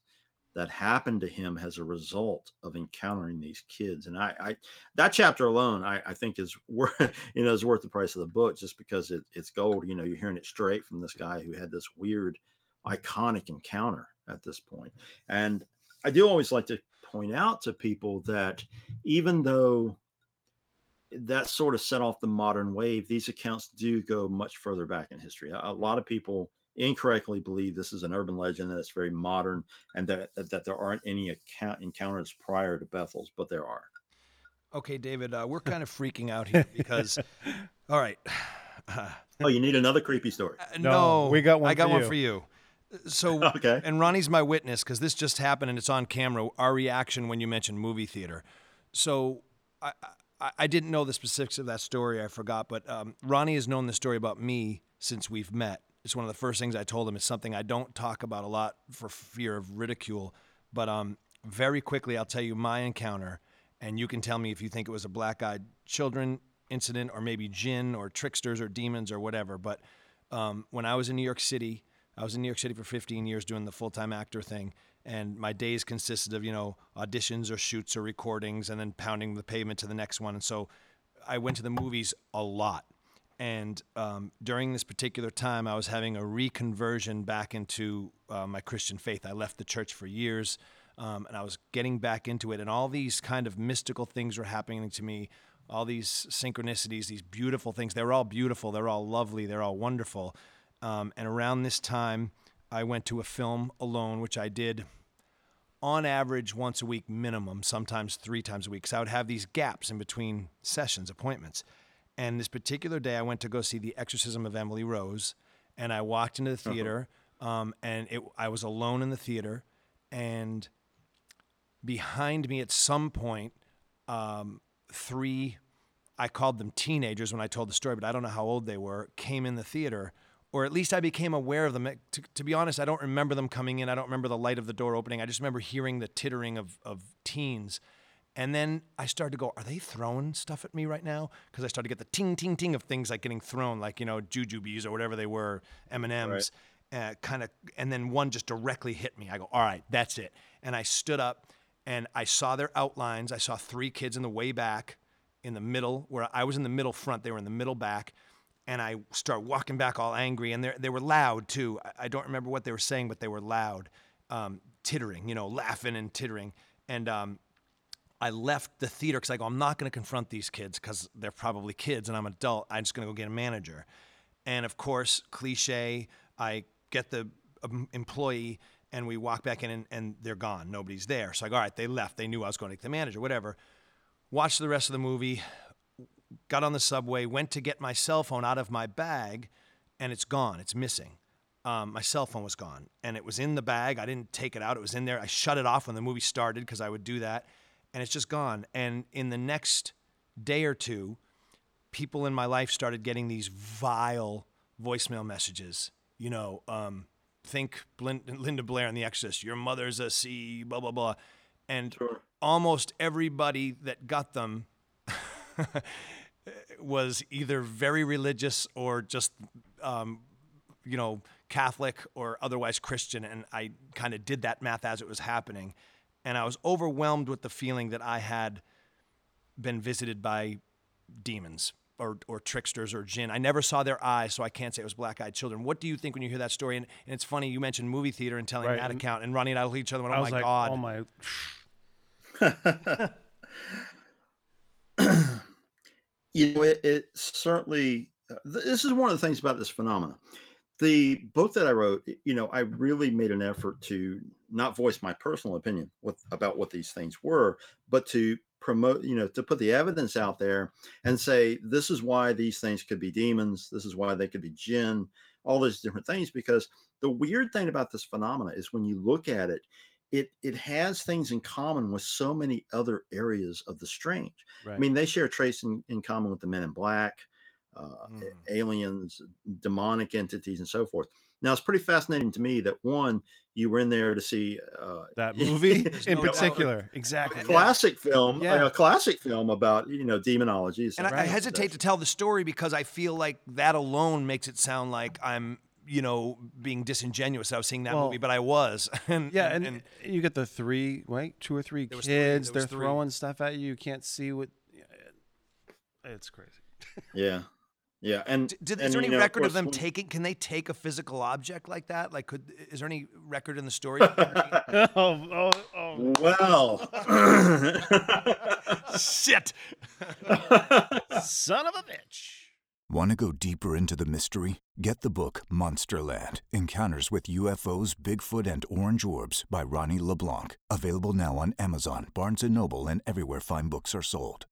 that happened to him as a result of encountering these kids and i, I that chapter alone I, I think is worth you know is worth the price of the book just because it, it's gold you know you're hearing it straight from this guy who had this weird iconic encounter at this point. and i do always like to point out to people that even though that sort of set off the modern wave these accounts do go much further back in history a, a lot of people incorrectly believe this is an urban legend that it's very modern and that that, that there aren't any account encounters prior to bethel's but there are Okay, David, uh, we're kind of freaking out here because, all right. oh you need another creepy story Uh, No, no, we got one I got for one you. for you. So, Okay. and Ronnie's my witness because this just happened and it's on camera. Our reaction when you mentioned movie theater. So, I, I- I, I didn't know the specifics of that story. I forgot, but um, Ronnie has known the story about me since we've met. It's one of the first things I told him. It's something I don't talk about a lot for fear of ridicule. But um, very quickly, I'll tell you my encounter, and you can tell me if you think it was a black-eyed children incident or maybe jinn or tricksters or demons or whatever. But um, when I was in New York City, I was in New York City for 15 years doing the full-time actor thing, and my days consisted of you know auditions or shoots or recordings, and then pounding the pavement to the next one. And so I went to the movies a lot. And um, during this particular time, I was having a reconversion back into uh, my Christian faith. I left the church for years, um, and I was getting back into it. And all these kind of mystical things were happening to me. All these synchronicities, these beautiful things. They're all beautiful. They're all lovely. They're all wonderful. Um, and around this time, I went to a film alone, which I did on average once a week minimum, sometimes three times a week. So I would have these gaps in between sessions, appointments. And this particular day, I went to go see The Exorcism of Emily Rose, and I walked into the theater, um, and it, I was alone in the theater, and behind me at some point, um, three, I called them teenagers when I told the story, but I don't know how old they were, came in the theater, or at least I became aware of them. To, to be honest, I don't remember them coming in. I don't remember the light of the door opening. I just remember hearing the tittering of, of teens. And then I started to go, are they throwing stuff at me right now? Because I started to get the ting, ting, ting of things like getting thrown, like, you know, jujubes or whatever they were, M&Ms, uh, kind of. And then one just directly hit me. I go, all right, that's it. And I stood up and I saw their outlines. I saw three kids in the way back in the middle, where I was in the middle front. They were in the middle back. And I start walking back all angry. And they were loud too. I, I don't remember what they were saying, but they were loud, um, tittering, you know, laughing and tittering. And um, I left the theater because I go, I'm not going to confront these kids because they're probably kids and I'm an adult. I'm just going to go get a manager. And of course, cliche, I get the um, employee and we walk back in and, and they're gone. Nobody's there. So I go, all right, they left. They knew I was going to get the manager, whatever. Watched the rest of the movie, got on the subway, went to get my cell phone out of my bag, and it's gone. It's missing. Um, my cell phone was gone, and it was in the bag. I didn't take it out. It was in there. I shut it off when the movie started because I would do that, and it's just gone. And in the next day or two, people in my life started getting these vile voicemail messages. You know, um, think Linda Blair and The Exorcist. Your mother's a C, blah blah blah, and Sure. almost everybody that got them was either very religious or just um, you know Catholic or otherwise Christian, and I kind of did that math as it was happening, and I was overwhelmed with the feeling that I had been visited by demons or, or tricksters or jinn. I never saw their eyes, so I can't say it was black-eyed children. What do you think when you hear that story? And, and it's funny you mentioned movie theater and telling Right, that and- account, and Ronnie and I looked at each other and went, I "Oh was my like, god!" oh my. you know, it, it certainly. uh, This is one of the things about this phenomena. The book that I wrote, you know, I really made an effort to not voice my personal opinion with, about what these things were, but to promote, you know, to put the evidence out there and say this is why these things could be demons, this is why they could be jinn, all those different things. Because the weird thing about this phenomena is when you look at it, it it has things in common with so many other areas of the strange. I mean, they share traits in, in common with the Men in Black, uh, Mm. aliens, demonic entities, and so forth. Now, it's pretty fascinating to me that one, you were in there to see uh, That movie in no doubt. particular. a exactly. yeah. classic film, Yeah. a classic film about you know demonology. And I, I hesitate to tell the story because I feel like that alone makes it sound like I'm, you know, being disingenuous. I was seeing that Well, movie, but I was. and, Yeah, and, you get the three, wait, two or three There three, kids. there They're three. throwing stuff at you. You can't see what. It's crazy. Yeah, yeah, and D- did, and, is there any you know, record of course, them taking? Can they take a physical object like that? Like, could is there any record in the story? oh, oh, oh. Well, Shit. Son of a bitch. Want to go deeper into the mystery? Get the book Monsterland Encounters with UFOs, Bigfoot, and Orange Orbs by Ronnie LeBlanc. Available now on Amazon, Barnes & Noble, and everywhere fine books are sold.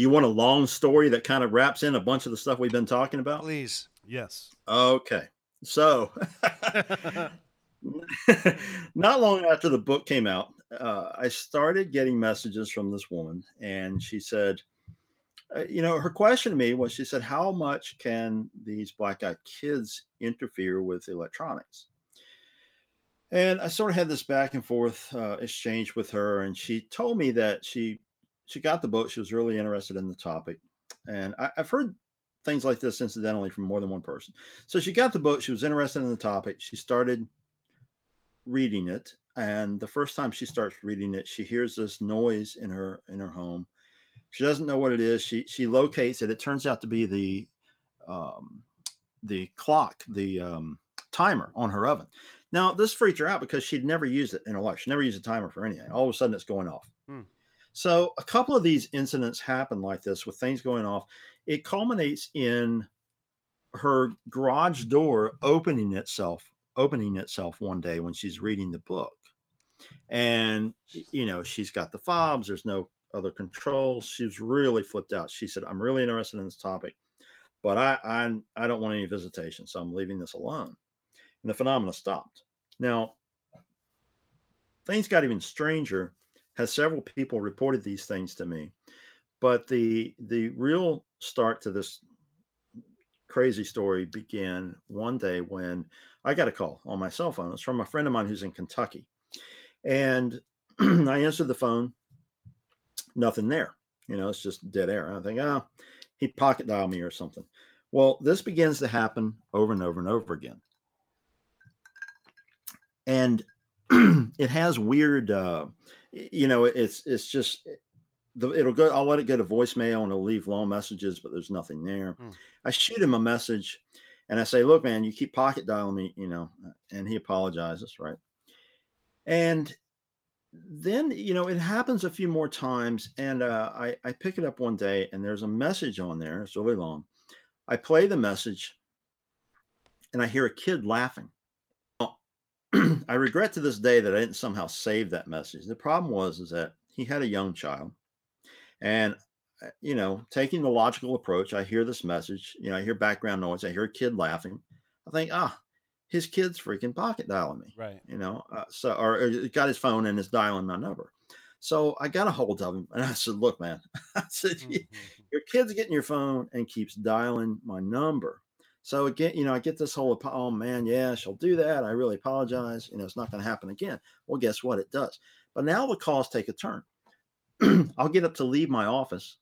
You want a long story that kind of wraps in a bunch of the stuff we've been talking about? Please. Yes. Okay. So, not long after the book came out, uh, I started getting messages from this woman, and she said, uh, you know, her question to me was, she said, "How much can these black eyed kids interfere with electronics?" And I sort of had this back and forth uh, exchange with her, and she told me that she she got the book. She was really interested in the topic, and I, I've heard things like this incidentally from more than one person. So she got the book. She was interested in the topic. She started reading it, and the first time she starts reading it, she hears this noise in her in her home. She doesn't know what it is. She she locates it. It turns out to be the um, the clock, the um, timer on her oven. Now, this freaked her out because she'd never used it in her life. She never used a timer for anything. All of a sudden, it's going off. Hmm. So, a couple of these incidents happen like this with things going off. It culminates in her garage door opening itself, opening itself one day when she's reading the book. And, you know, she's got the fobs, there's no other controls. She's really flipped out. She said, I'm really interested in this topic, but I, I, I don't want any visitation. So I'm leaving this alone. And the phenomena stopped. Now, things got even stranger has several people reported these things to me. But the the real start to this crazy story began one day when I got a call on my cell phone. It's from a friend of mine who's in Kentucky. And I answered the phone, nothing there. You know, it's just dead air. I think, oh, he pocket dialed me or something. Well, this begins to happen over and over and over again. And it has weird uh you know it's it's just the, it'll go i'll let it go to voicemail and it'll leave long messages but there's nothing there. Hmm. i shoot him a message and i say look man you keep pocket dialing me you know and he apologizes right? And then you know it happens a few more times and uh, I, I pick it up one day and there's a message on there it's really long. I play the message and i hear a kid laughing I regret to this day that I didn't somehow save that message. The problem was is that he had a young child, and uh, you know, taking the logical approach, I hear this message. You know, I hear background noise. I hear a kid laughing. I think, ah, his kid's freaking pocket dialing me. Right. You know, uh, so or, or he got his phone and is dialing my number. So I got a hold of him and I said, "Look, man," I said, Mm-hmm. "Your kid's getting your phone and keeps dialing my number." So again, you know, I get this whole, oh man, yeah, she'll do that. I really apologize. You know, it's not going to happen again. Well, guess what? It does. But now the calls take a turn. I'll get up to leave my office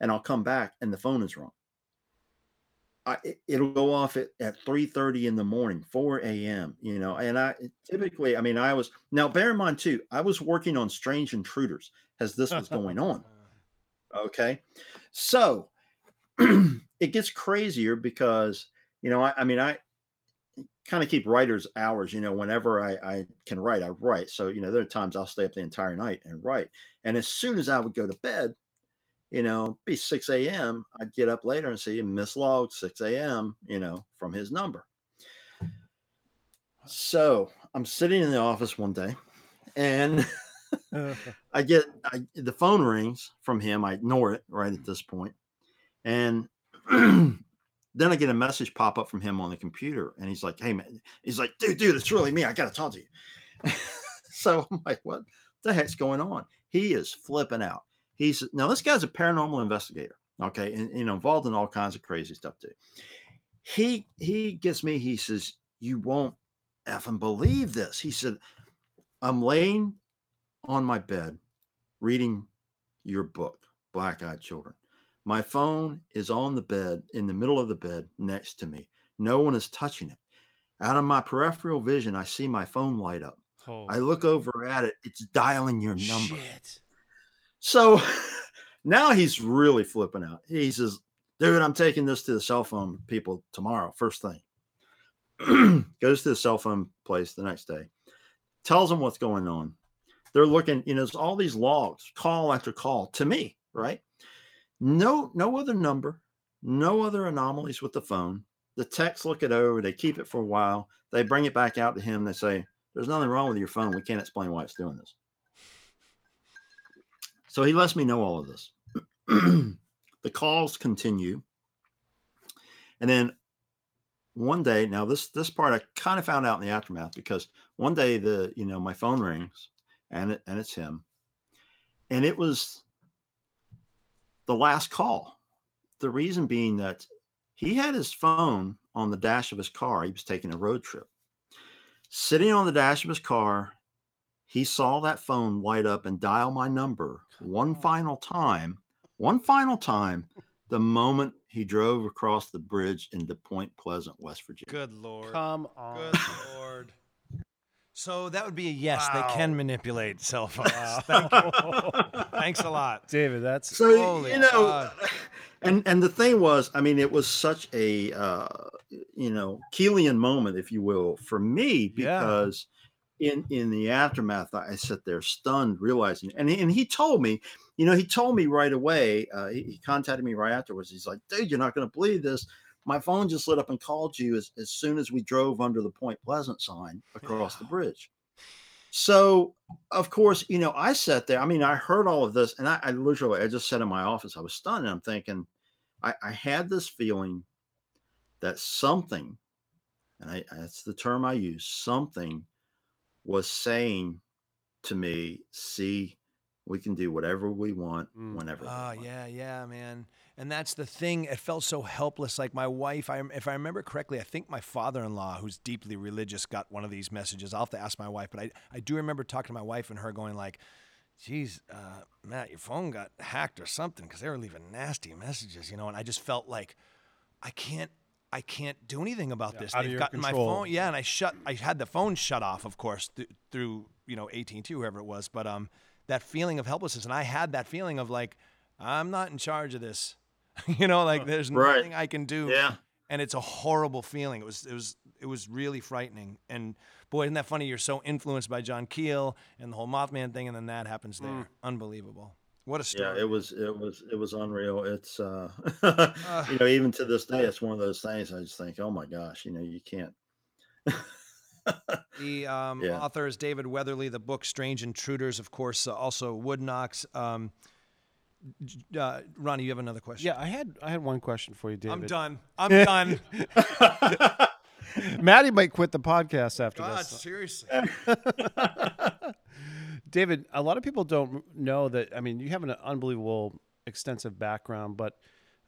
and I'll come back and the phone is wrong. I, it- it'll go off at, at 3.30 in the morning 4 a.m you know and i typically i mean i was now bear in mind too i was working on strange intruders as this was going on Okay. So it gets crazier because, you know, I, I mean, I kind of keep writer's hours, you know, whenever I, I can write, I write. So, you know, there are times I'll stay up the entire night and write. And as soon as I would go to bed, you know, be 6 a.m., I'd get up later and see miss log 6 a.m., you know, from his number. So I'm sitting in the office one day and I get I, the phone rings from him. I ignore it right at this point, and then I get a message pop up from him on the computer, and he's like, "Hey man," he's like, "Dude, dude, it's really me. I got to talk to you." so I'm like, "What the heck's going on?" He is flipping out. He's now this guy's a paranormal investigator, okay, and involved in all kinds of crazy stuff too. He he gets me. He says, "You won't effing believe this." He said, "I'm laying on my bed reading your book, Black Eyed Children. My phone is on the bed, in the middle of the bed next to me. No one is touching it. Out of my peripheral vision, I see my phone light up. I look over at it, it's dialing your number. Shit. So now he's really flipping out. He says, Dude, I'm taking this to the cell phone people tomorrow, first thing. Goes to the cell phone place the next day, tells them what's going on. They're looking, you know, there's all these logs, call after call to me, right? No, no other number, no other anomalies with the phone. The techs look it over, they keep it for a while, they bring it back out to him, they say, There's nothing wrong with your phone. We can't explain why it's doing this. So he lets me know all of this. the calls continue. And then one day, now this this part I kind of found out in the aftermath because one day the you know my phone rings and it, and it's him. And it was the last call. The reason being that he had his phone on the dash of his car. He was taking a road trip. Sitting on the dash of his car, he saw that phone light up and dial my number one oh. final time, one final time, the moment he drove across the bridge into Point Pleasant, West Virginia. Good lord. Come on. Good lord. So that would be a yes. They can manipulate cell phones. Thank you. Thanks a lot. David, that's So Holy you know, God. and and the thing was, I mean, it was such a uh, you know Keelian moment, if you will, for me Yeah. because in in the aftermath, I sat there stunned, realizing, and he, and he told me, you know, he told me right away. Uh, he, he contacted me right afterwards. He's like, "Dude, you're not going to believe this. My phone just lit up and called you as, as soon as we drove under the Point Pleasant sign across the bridge." So, of course, you know, I sat there. I mean, I heard all of this, and I, I literally, I just sat in my office. I was stunned, and I'm thinking, I, I had this feeling that something, and I, that's the term I use, something was saying to me, "See, we can do whatever we want, Mm. whenever." Oh want." yeah, yeah, man. And that's the thing. It felt so helpless. Like my wife, I, if I remember correctly, I think my father-in-law, who's deeply religious, got one of these messages. I'll have to ask my wife, but I, I do remember talking to my wife and her going like, "Geez, uh, Matt, your phone got hacked or something," because they were leaving nasty messages, you know. And I just felt like, I can't, I can't do anything about Yeah, this. out of They've your gotten control. my phone. Yeah, and I shut. I had the phone shut off, of course, th- through you know AT and T, whoever it was. But um, that feeling of helplessness, and I had that feeling of like, I'm not in charge of this. you know, like there's Right. nothing I can do. Yeah. And it's a horrible feeling. It was it was it was really frightening. And boy, isn't that funny? You're so influenced by John Keel and the whole Mothman thing, and then that happens there. Mm. Unbelievable. What a story. Yeah, it was it was it was unreal. It's uh you know, even to this day, it's one of those things I just think, oh my gosh, you know, you can't The um, Yeah. author is David Weatherly. The book Strange Intruders, of course, uh, also Wood Knocks. Um, uh, Ronnie, you have another question? yeah. I had I had one question for you, David. I'm done. I'm done. Matty might quit the podcast after God, this. seriously. David, a lot of people don't know that. I mean, you have an unbelievable, extensive background, but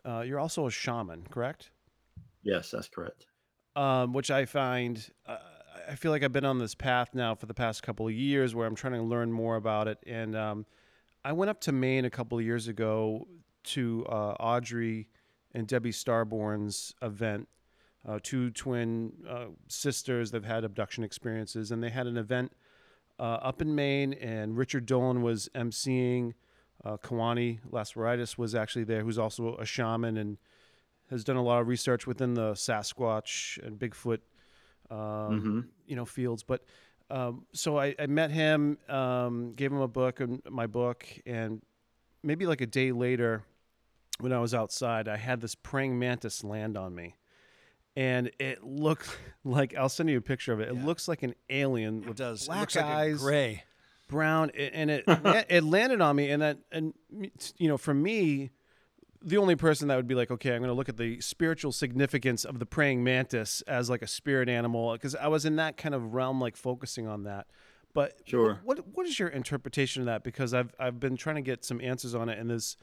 uh, you're also a shaman, correct? Yes, that's correct. um, which I find uh, I feel like I've been on this path now for the past couple of years where I'm trying to learn more about it. And um, I went up to Maine a couple of years ago to uh, Audrey and Debbie Starborn's event. Uh, two twin uh, sisters that have had abduction experiences, and they had an event uh, up in Maine, and Richard Dolan was emceeing. Uh, Kewaunee Lapseritis was actually there, who's also a shaman and has done a lot of research within the Sasquatch and Bigfoot, um, Mhm. you know, fields. But um, so I, I met him, um, gave him a book, and my book, and maybe like a day later, when I was outside, I had this praying mantis land on me. And it looked like I'll send you a picture of it. It Yeah. looks like an alien It with does. Black looks like eyes, gray. brown, and it it landed on me. And that and you know, for me, the only person that would be like, okay, I'm going to look at the spiritual significance of the praying mantis as like a spirit animal, because I was in that kind of realm, like focusing on that. But wh- Sure. what what is your interpretation of that? Because I've I've been trying to get some answers on it, and there's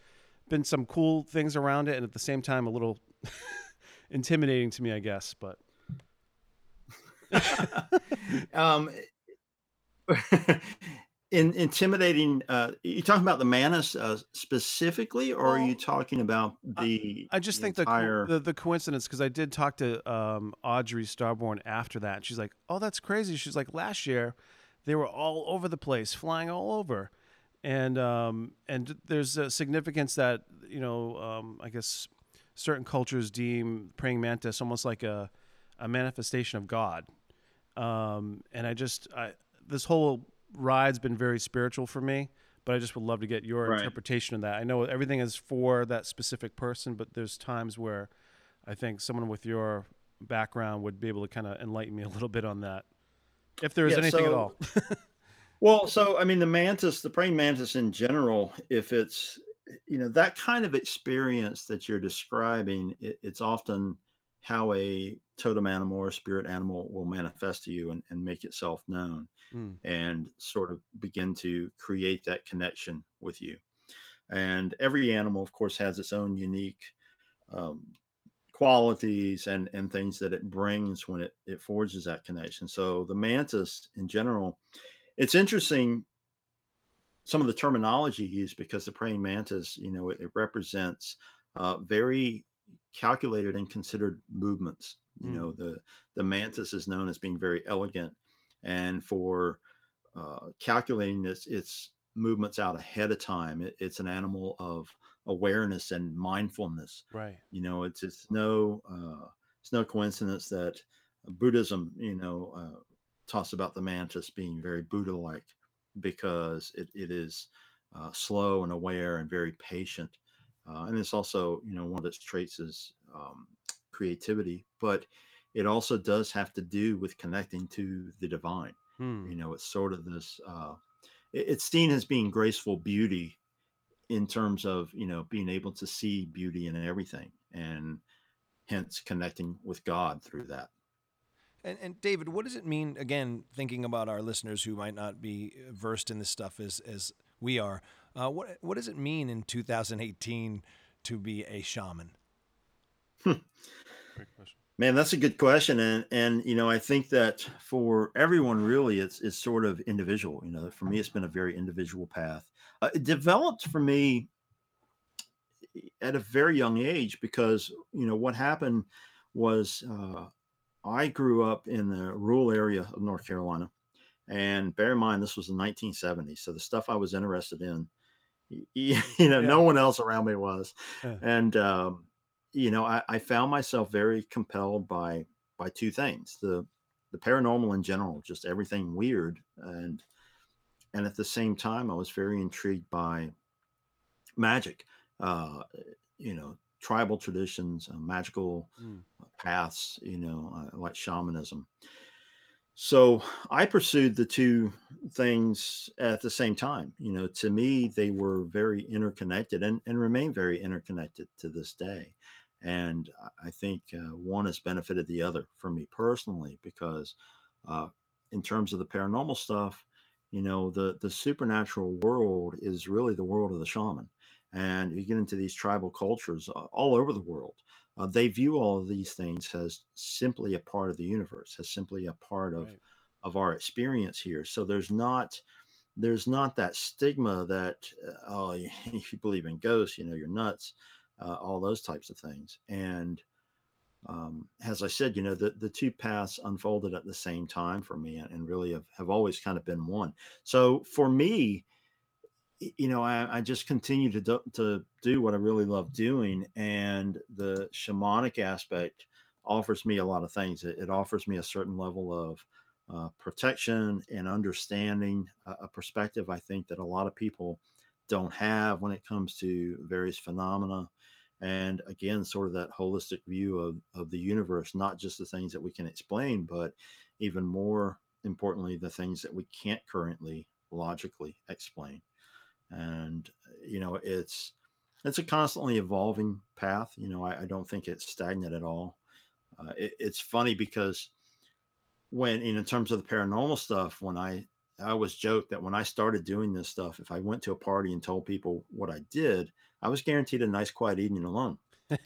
been some cool things around it, and at the same time, a little intimidating to me, I guess. But um in intimidating uh you talking about the mantis uh, specifically or are you talking about the I just the think the, entire the the coincidence because I did talk to um, Audrey Starborn after that. And she's like, "Oh, that's crazy." She's like, "Last year, they were all over the place, flying all over." And um, and there's a significance that you know, um, I guess certain cultures deem praying mantis almost like a a manifestation of God. Um, and I just I this whole ride's been very spiritual for me, but I just would love to get your Right. interpretation of that. I know everything is for that specific person, but there's times where I think someone with your background would be able to kind of enlighten me a little bit on that, if there is Yeah, anything at all. well so i mean the mantis the praying mantis in general if it's you know that kind of experience that you're describing it, it's often how a totem animal or spirit animal will manifest to you and, and make itself known Mm. and sort of begin to create that connection with you. And every animal, of course, has its own unique um, qualities and, and things that it brings when it, it forges that connection. So the mantis in general, it's interesting some of the terminology used because the praying mantis, you know, it, it represents uh, very calculated and considered movements. You Mm. know, the the mantis is known as being very elegant, and for uh, calculating its its movements out ahead of time, it, it's an animal of awareness and mindfulness. Right. You know, it's it's no uh, it's no coincidence that Buddhism, you know, uh, talks about the mantis being very Buddha-like because it, it is uh, slow and aware and very patient. Uh, and it's also, you know, one of its traits is um, creativity, but it also does have to do with connecting to the divine. Hmm. You know, it's sort of this, uh, it- it's seen as being graceful beauty in terms of, you know, being able to see beauty in everything and hence connecting with God through that. And, and David, what does it mean? Again, thinking about our listeners who might not be versed in this stuff as as we are, uh, what what does it mean in 2018 to be a shaman? Great question. Man, that's a good question, and and you know I think that for everyone, really, it's it's sort of individual. You know, for me, it's been a very individual path. Uh, it developed for me at a very young age because you know what happened was uh, I grew up in the rural area of North Carolina, and bear in mind this was the 1970s, so the stuff I was interested in, y- y- you know, no one else around me was, Yeah. and um, you know, I, I found myself very compelled by by two things: the the paranormal in general, just everything weird, and and at the same time, I was very intrigued by magic. Uh, you know, tribal traditions, uh, magical Mm. paths. You know, uh, like shamanism. So I pursued the two things at the same time. You know, to me, they were very interconnected and, and remain very interconnected to this day. And I- think uh, one has benefited the other for me personally because, uh, in terms of the paranormal stuff, you know, the the supernatural world is really the world of the shaman. And you get into these tribal cultures uh, all over the world. Uh, they view all of these things as simply a part of the universe, as simply a part of Right. of our experience here. So there's not there's not that stigma that uh, oh if you believe in ghosts, you know you're nuts, uh, all those types of things. And um, as I said, you know the the two paths unfolded at the same time for me, and, and really have, have always kind of been one. So for me, you know, I, I just continue to do, to do what I really love doing, and the shamanic aspect offers me a lot of things. It, it offers me a certain level of uh, protection and understanding, a, a perspective I think that a lot of people don't have when it comes to various phenomena. And again, sort of that holistic view of, of the universe, not just the things that we can explain, but even more importantly, the things that we can't currently logically explain. And you know it's it's a constantly evolving path you know i, I don't think it's stagnant at all. Uh, it, it's funny because when in terms of the paranormal stuff when i i always joke that when i started doing this stuff if i went to a party and told people what i did i was guaranteed a nice quiet evening alone.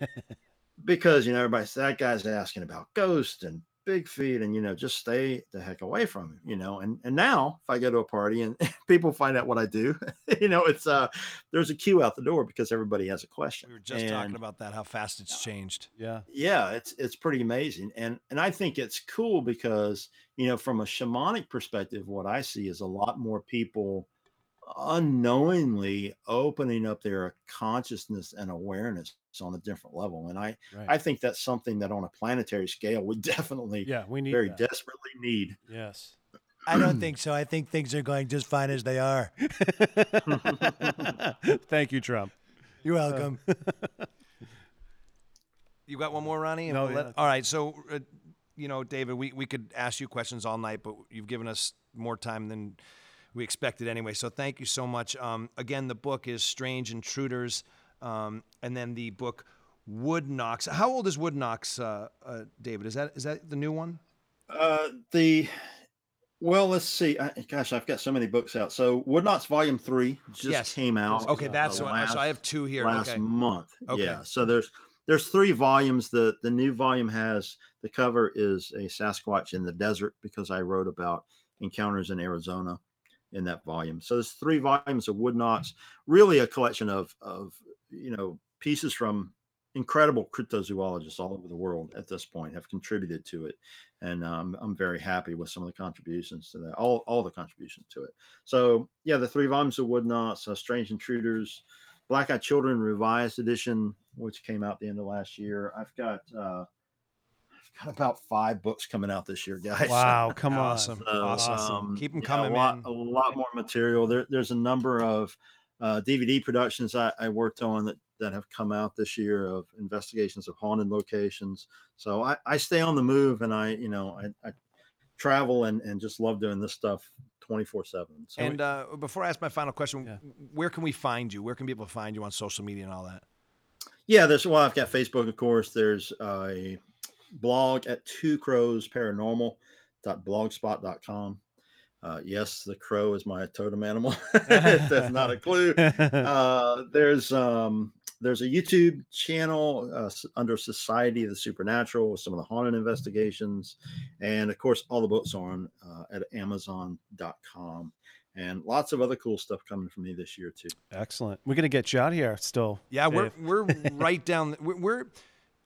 Because you know everybody said that guy's asking about ghosts and big feet and you know just stay the heck away from him you know? And and now if i go to a party and people find out what i do you know it's uh there's a queue out the door because everybody has a question. We were just talking about that, how fast it's changed. Yeah. yeah it's it's pretty amazing. And and i think it's cool because you know from a shamanic perspective what i see is a lot more people unknowingly opening up their consciousness and awareness on a different level and i Right. i think that's something that on a planetary scale we definitely yeah. We need very that. desperately need Yes. I don't think so. I think things are going just fine as they are. Thank you, Trump. You're welcome. you got one more, Ronnie? No, we'll yeah, all right. So, uh, you know, David, we, we could ask you questions all night, but you've given us more time than we expected anyway. So, thank you so much. Um, again, the book is Strange Intruders, um, and then the book Wood Knocks. How old is Wood Knocks, uh, uh, David? Is that is that the new one? Uh, the well, let's see. I, gosh, I've got so many books out. So Wood Knocks Volume Three just Yes. came out. Okay, uh, that's what. last, so I have two here. last Okay. month. Okay. Yeah. So there's there's three volumes. The the new volume has the cover is a Sasquatch in the desert because I wrote about encounters in Arizona in that volume. So there's three volumes of Wood Knocks, really a collection of of you know pieces from incredible cryptozoologists all over the world at this point have contributed to it. And um, i'm very happy with some of the contributions to that all, all the contributions to it. So yeah the three volumes of wood knocks uh, strange intruders black eyed children revised edition which came out the end of last year. I've got uh got about five books coming out this year guys Wow, come on. Awesome. so, awesome. um, Keep 'em yeah, coming, a lot, man. A lot more material. There, there's a number of uh, DVD productions I, I worked on that, that have come out this year of investigations of haunted locations. So I, I stay on the move and I, you know, I, I travel and, and just love doing this stuff 24 seven. So And uh, before I ask my final question, Yeah. where can we find you? Where can people find you on social media and all that? yeah, there's, well, I've got Facebook, of course. There's a blog at two crows paranormal blogspot.com. Uh, yes, the crow is my totem animal. that's not a clue. uh, there's um, there's a YouTube channel uh, under Society of the Supernatural with some of the haunted investigations, and of course, all the books are on uh, at Amazon.com, and lots of other cool stuff coming from me this year too. Excellent. We're gonna get you out here still. Yeah, we're we're right down. We're, we're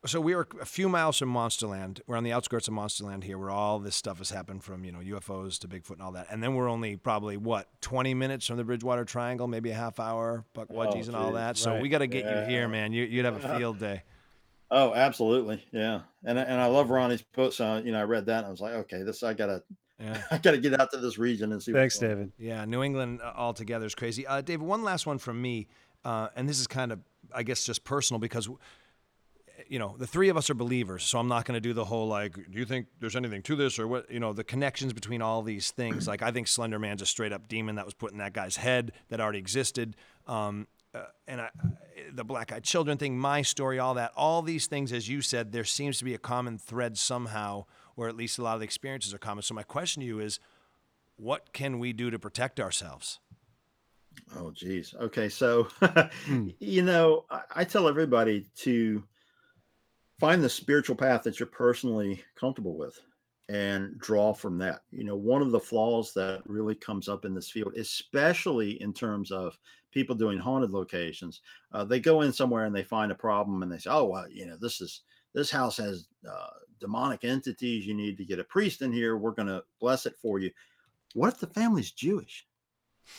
so we are a few miles from Monsterland. We're on the outskirts of Monsterland here, where all this stuff has happened from you know UFOs to Bigfoot and all that. And then we're only probably what twenty minutes from the Bridgewater Triangle, maybe a half hour, Pukwudgies and all geez. that. So Right. we got to get you here, man. You, you'd have a field day. Oh, absolutely, yeah. And I- and I love Ronnie's post. Uh, you know, I read that and I was like, okay, this I gotta Yeah. I gotta get out to this region and see. what's Thanks, on. David. Yeah, New England uh, altogether is crazy. Uh, David, one last one from me, uh, and this is kind of, I guess, just personal because, you know, the three of us are believers, so I'm not going to do the whole like, do you think there's anything to this or what? You know, the connections between all these things. Like, I think Slender Man's a straight up demon that was put in that guy's head that already existed. Um, uh, and I, the black eyed children thing, my story, all that, all these things, as you said, there seems to be a common thread somehow, or at least a lot of the experiences are common. So my question to you is, what can we do to protect ourselves? Oh, geez. Okay, so you know, I, I tell everybody to find the spiritual path that you're personally comfortable with and draw from that. You know, one of the flaws that really comes up in this field, especially in terms of people doing haunted locations, uh, they go in somewhere and they find a problem and they say, "Oh, well, you know, this is this house has uh, demonic entities. You need to get a priest in here. We're going to bless it for you." What if the family's Jewish?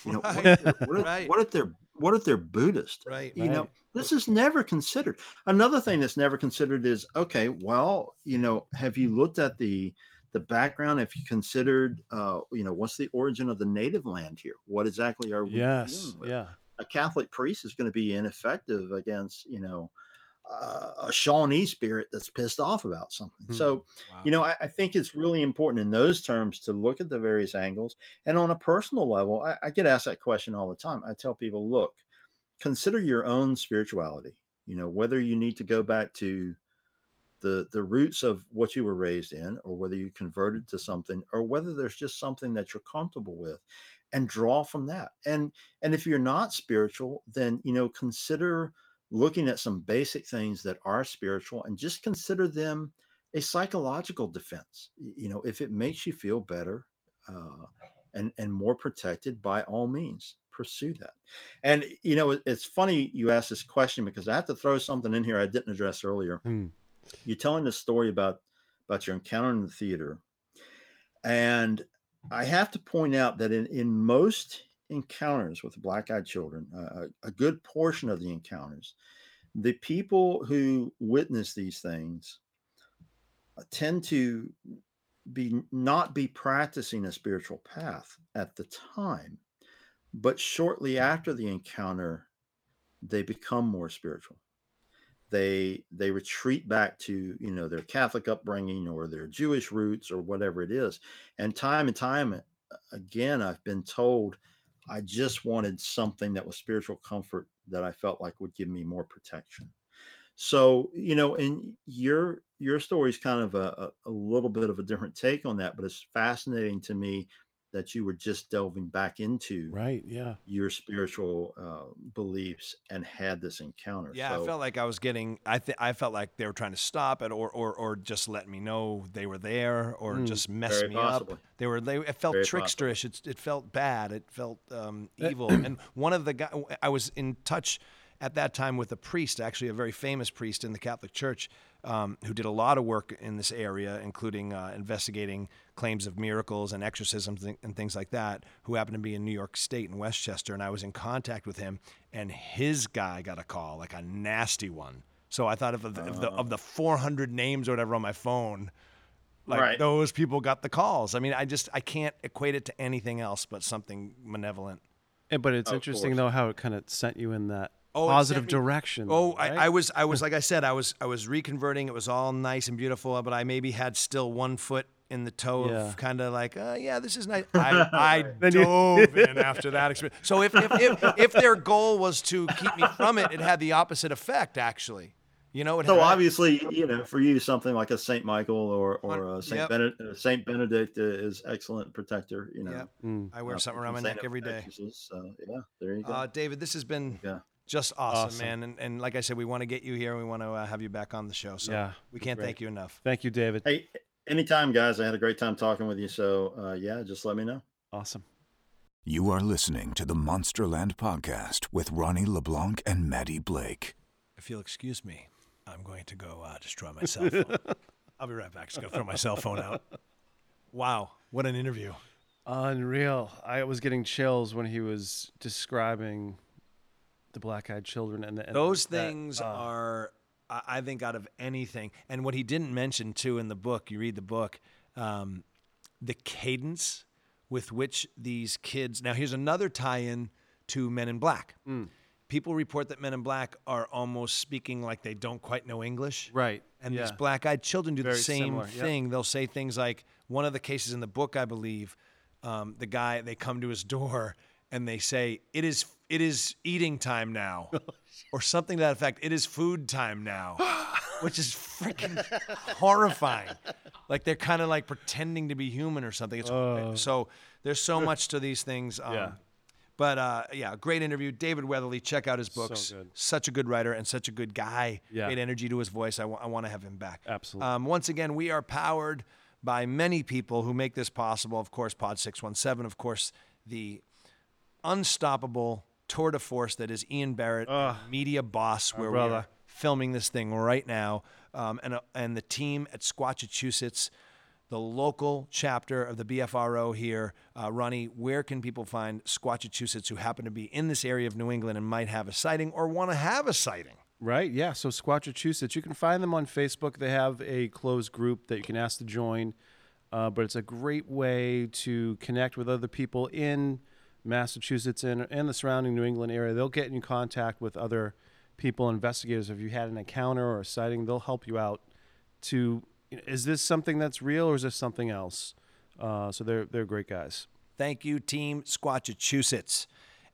You know, what if what if, Right. what if they're what if they're Buddhist? Right. You know, this is never considered. Another thing that's never considered is okay. Well, you know, have you looked at the the background? Have you considered, uh, you know, what's the origin of the native land here? What exactly are we? Yes. Yeah. A Catholic priest is going to be ineffective against, you know, uh, a Shawnee spirit that's pissed off about something. Hmm. So, you know, I, I think it's really important in those terms to look at the various angles. And on a personal level, I, I get asked that question all the time. I tell people, look, consider your own spirituality. You know, whether you need to go back to the the roots of what you were raised in, or whether you converted to something, or whether there's just something that you're comfortable with, and draw from that. And and if you're not spiritual, then you know consider looking at some basic things that are spiritual and just consider them a psychological defense. You know, if it makes you feel better uh, and and more protected, by all means, pursue that. And you know, it- it's funny you asked this question because I have to throw something in here I didn't address earlier. Hmm. You're telling the story about about your encounter in the theater, and I have to point out that in in most encounters with black-eyed children, uh, a good portion of the encounters, the people who witness these things uh, tend to be not be practicing a spiritual path at the time but shortly after the encounter they become more spiritual. They they retreat back to you know their catholic upbringing or their jewish roots or whatever it is and time and time again i've been told i just wanted something that was spiritual comfort that i felt like would give me more protection. So you know, and your your story is kind of a, a, little bit of a different take on that, but it's fascinating to me that you were just delving back into Right. Yeah. your spiritual uh, beliefs and had this encounter. Yeah, so, I felt like I was getting. I th- I felt like they were trying to stop it, or or or just let me know they were there, or Mm, just mess me possibly. up. They were. They. It felt Very tricksterish. It, it felt bad. It felt um, evil. and one of the guy, I was in touch at that time with a priest, actually a very famous priest in the Catholic Church, um, who did a lot of work in this area, including uh, investigating claims of miracles and exorcisms and, and things like that. Who happened to be in New York State in Westchester, and I was in contact with him, and his guy got a call, like a nasty one. So I thought of the, of the of the 400 names or whatever on my phone, like Right. those people got the calls. I mean, I just I can't equate it to anything else but something malevolent. And, but it's Of interesting though how it kind of sent you in that Oh, positive sent me- direction. Oh, right? I, I was I was like I said I was I was reconverting. It was all nice and beautiful, but I maybe had still one foot in the toe Yeah. of kind of like, uh, yeah, this is nice. I, I Then you- dove in after that experience. So if, if, if, if their goal was to keep me from it, it had the opposite effect, actually. You know, it So had, obviously, you know, for you, something like a Saint Michael or or a Saint yep. Benedict, uh, Saint Benedict is excellent protector. You know, Yep. Mm. I wear uh, something around my neck every day. Alexis, So yeah, there you go. Uh, David, this has been yeah. Just awesome, Awesome. man. And, and like I said, we want to get you here. and We want to uh, have you back on the show. So Yeah, we can't great. thank you enough. Thank you, David. Hey, anytime, guys. I had a great time talking with you. So uh, yeah, just let me know. Awesome. You are listening to the Monsterland podcast with Ronnie LeBlanc and Matty Blake. If you'll excuse me, I'm going to go uh, destroy my cell phone. I'll be right back. Just gonna throw my cell phone out. Wow, what an interview! Unreal. I was getting chills when he was describing the black-eyed children and, the, and Those that, things uh, are, I think, out of anything. And what he didn't mention too in the book, you read the book, um, the cadence with which these kids. Now, here's another tie-in to Men in Black. Mm. People report that Men in Black are almost speaking like they don't quite know English. right. And yeah. these black-eyed children do Very the same similar, yep. thing. They'll say things like, one of the cases in the book, I believe, um, the guy they come to his door and they say, "It is it is eating time now," or something to that effect. It is food time now, which is freaking horrifying. Like they're kind of like pretending to be human or something. It's, so there's so much to these things. Um, Yeah. But uh, yeah, great interview, David Weatherly. Check out his books. good. Such a good writer and such a good guy. Yeah. Great energy to his voice. I want to have him back. Absolutely. Um, once again, we are powered by many people who make this possible. Of course, Pod 617. Of course, the unstoppable tour de force that is Ian Barrett, media boss, where we are filming this thing right now, um, and, uh, and the team at Squatchachusetts, the local chapter of the BFRO here. Uh, Ronnie, where can people find Squatchachusetts who happen to be in this area of New England and might have a sighting or want to have a sighting? Right. Yeah. So Squatchachusetts, you can find them on Facebook. They have a closed group that you can ask to join. Uh, but it's a great way to connect with other people in Massachusetts and, and the surrounding New England area. They'll get in contact with other people, investigators. If you had an encounter or a sighting, they'll help you out to is this something that's real or is this something else? Uh, so they're they're great guys. Thank you, Team Squatchachusetts.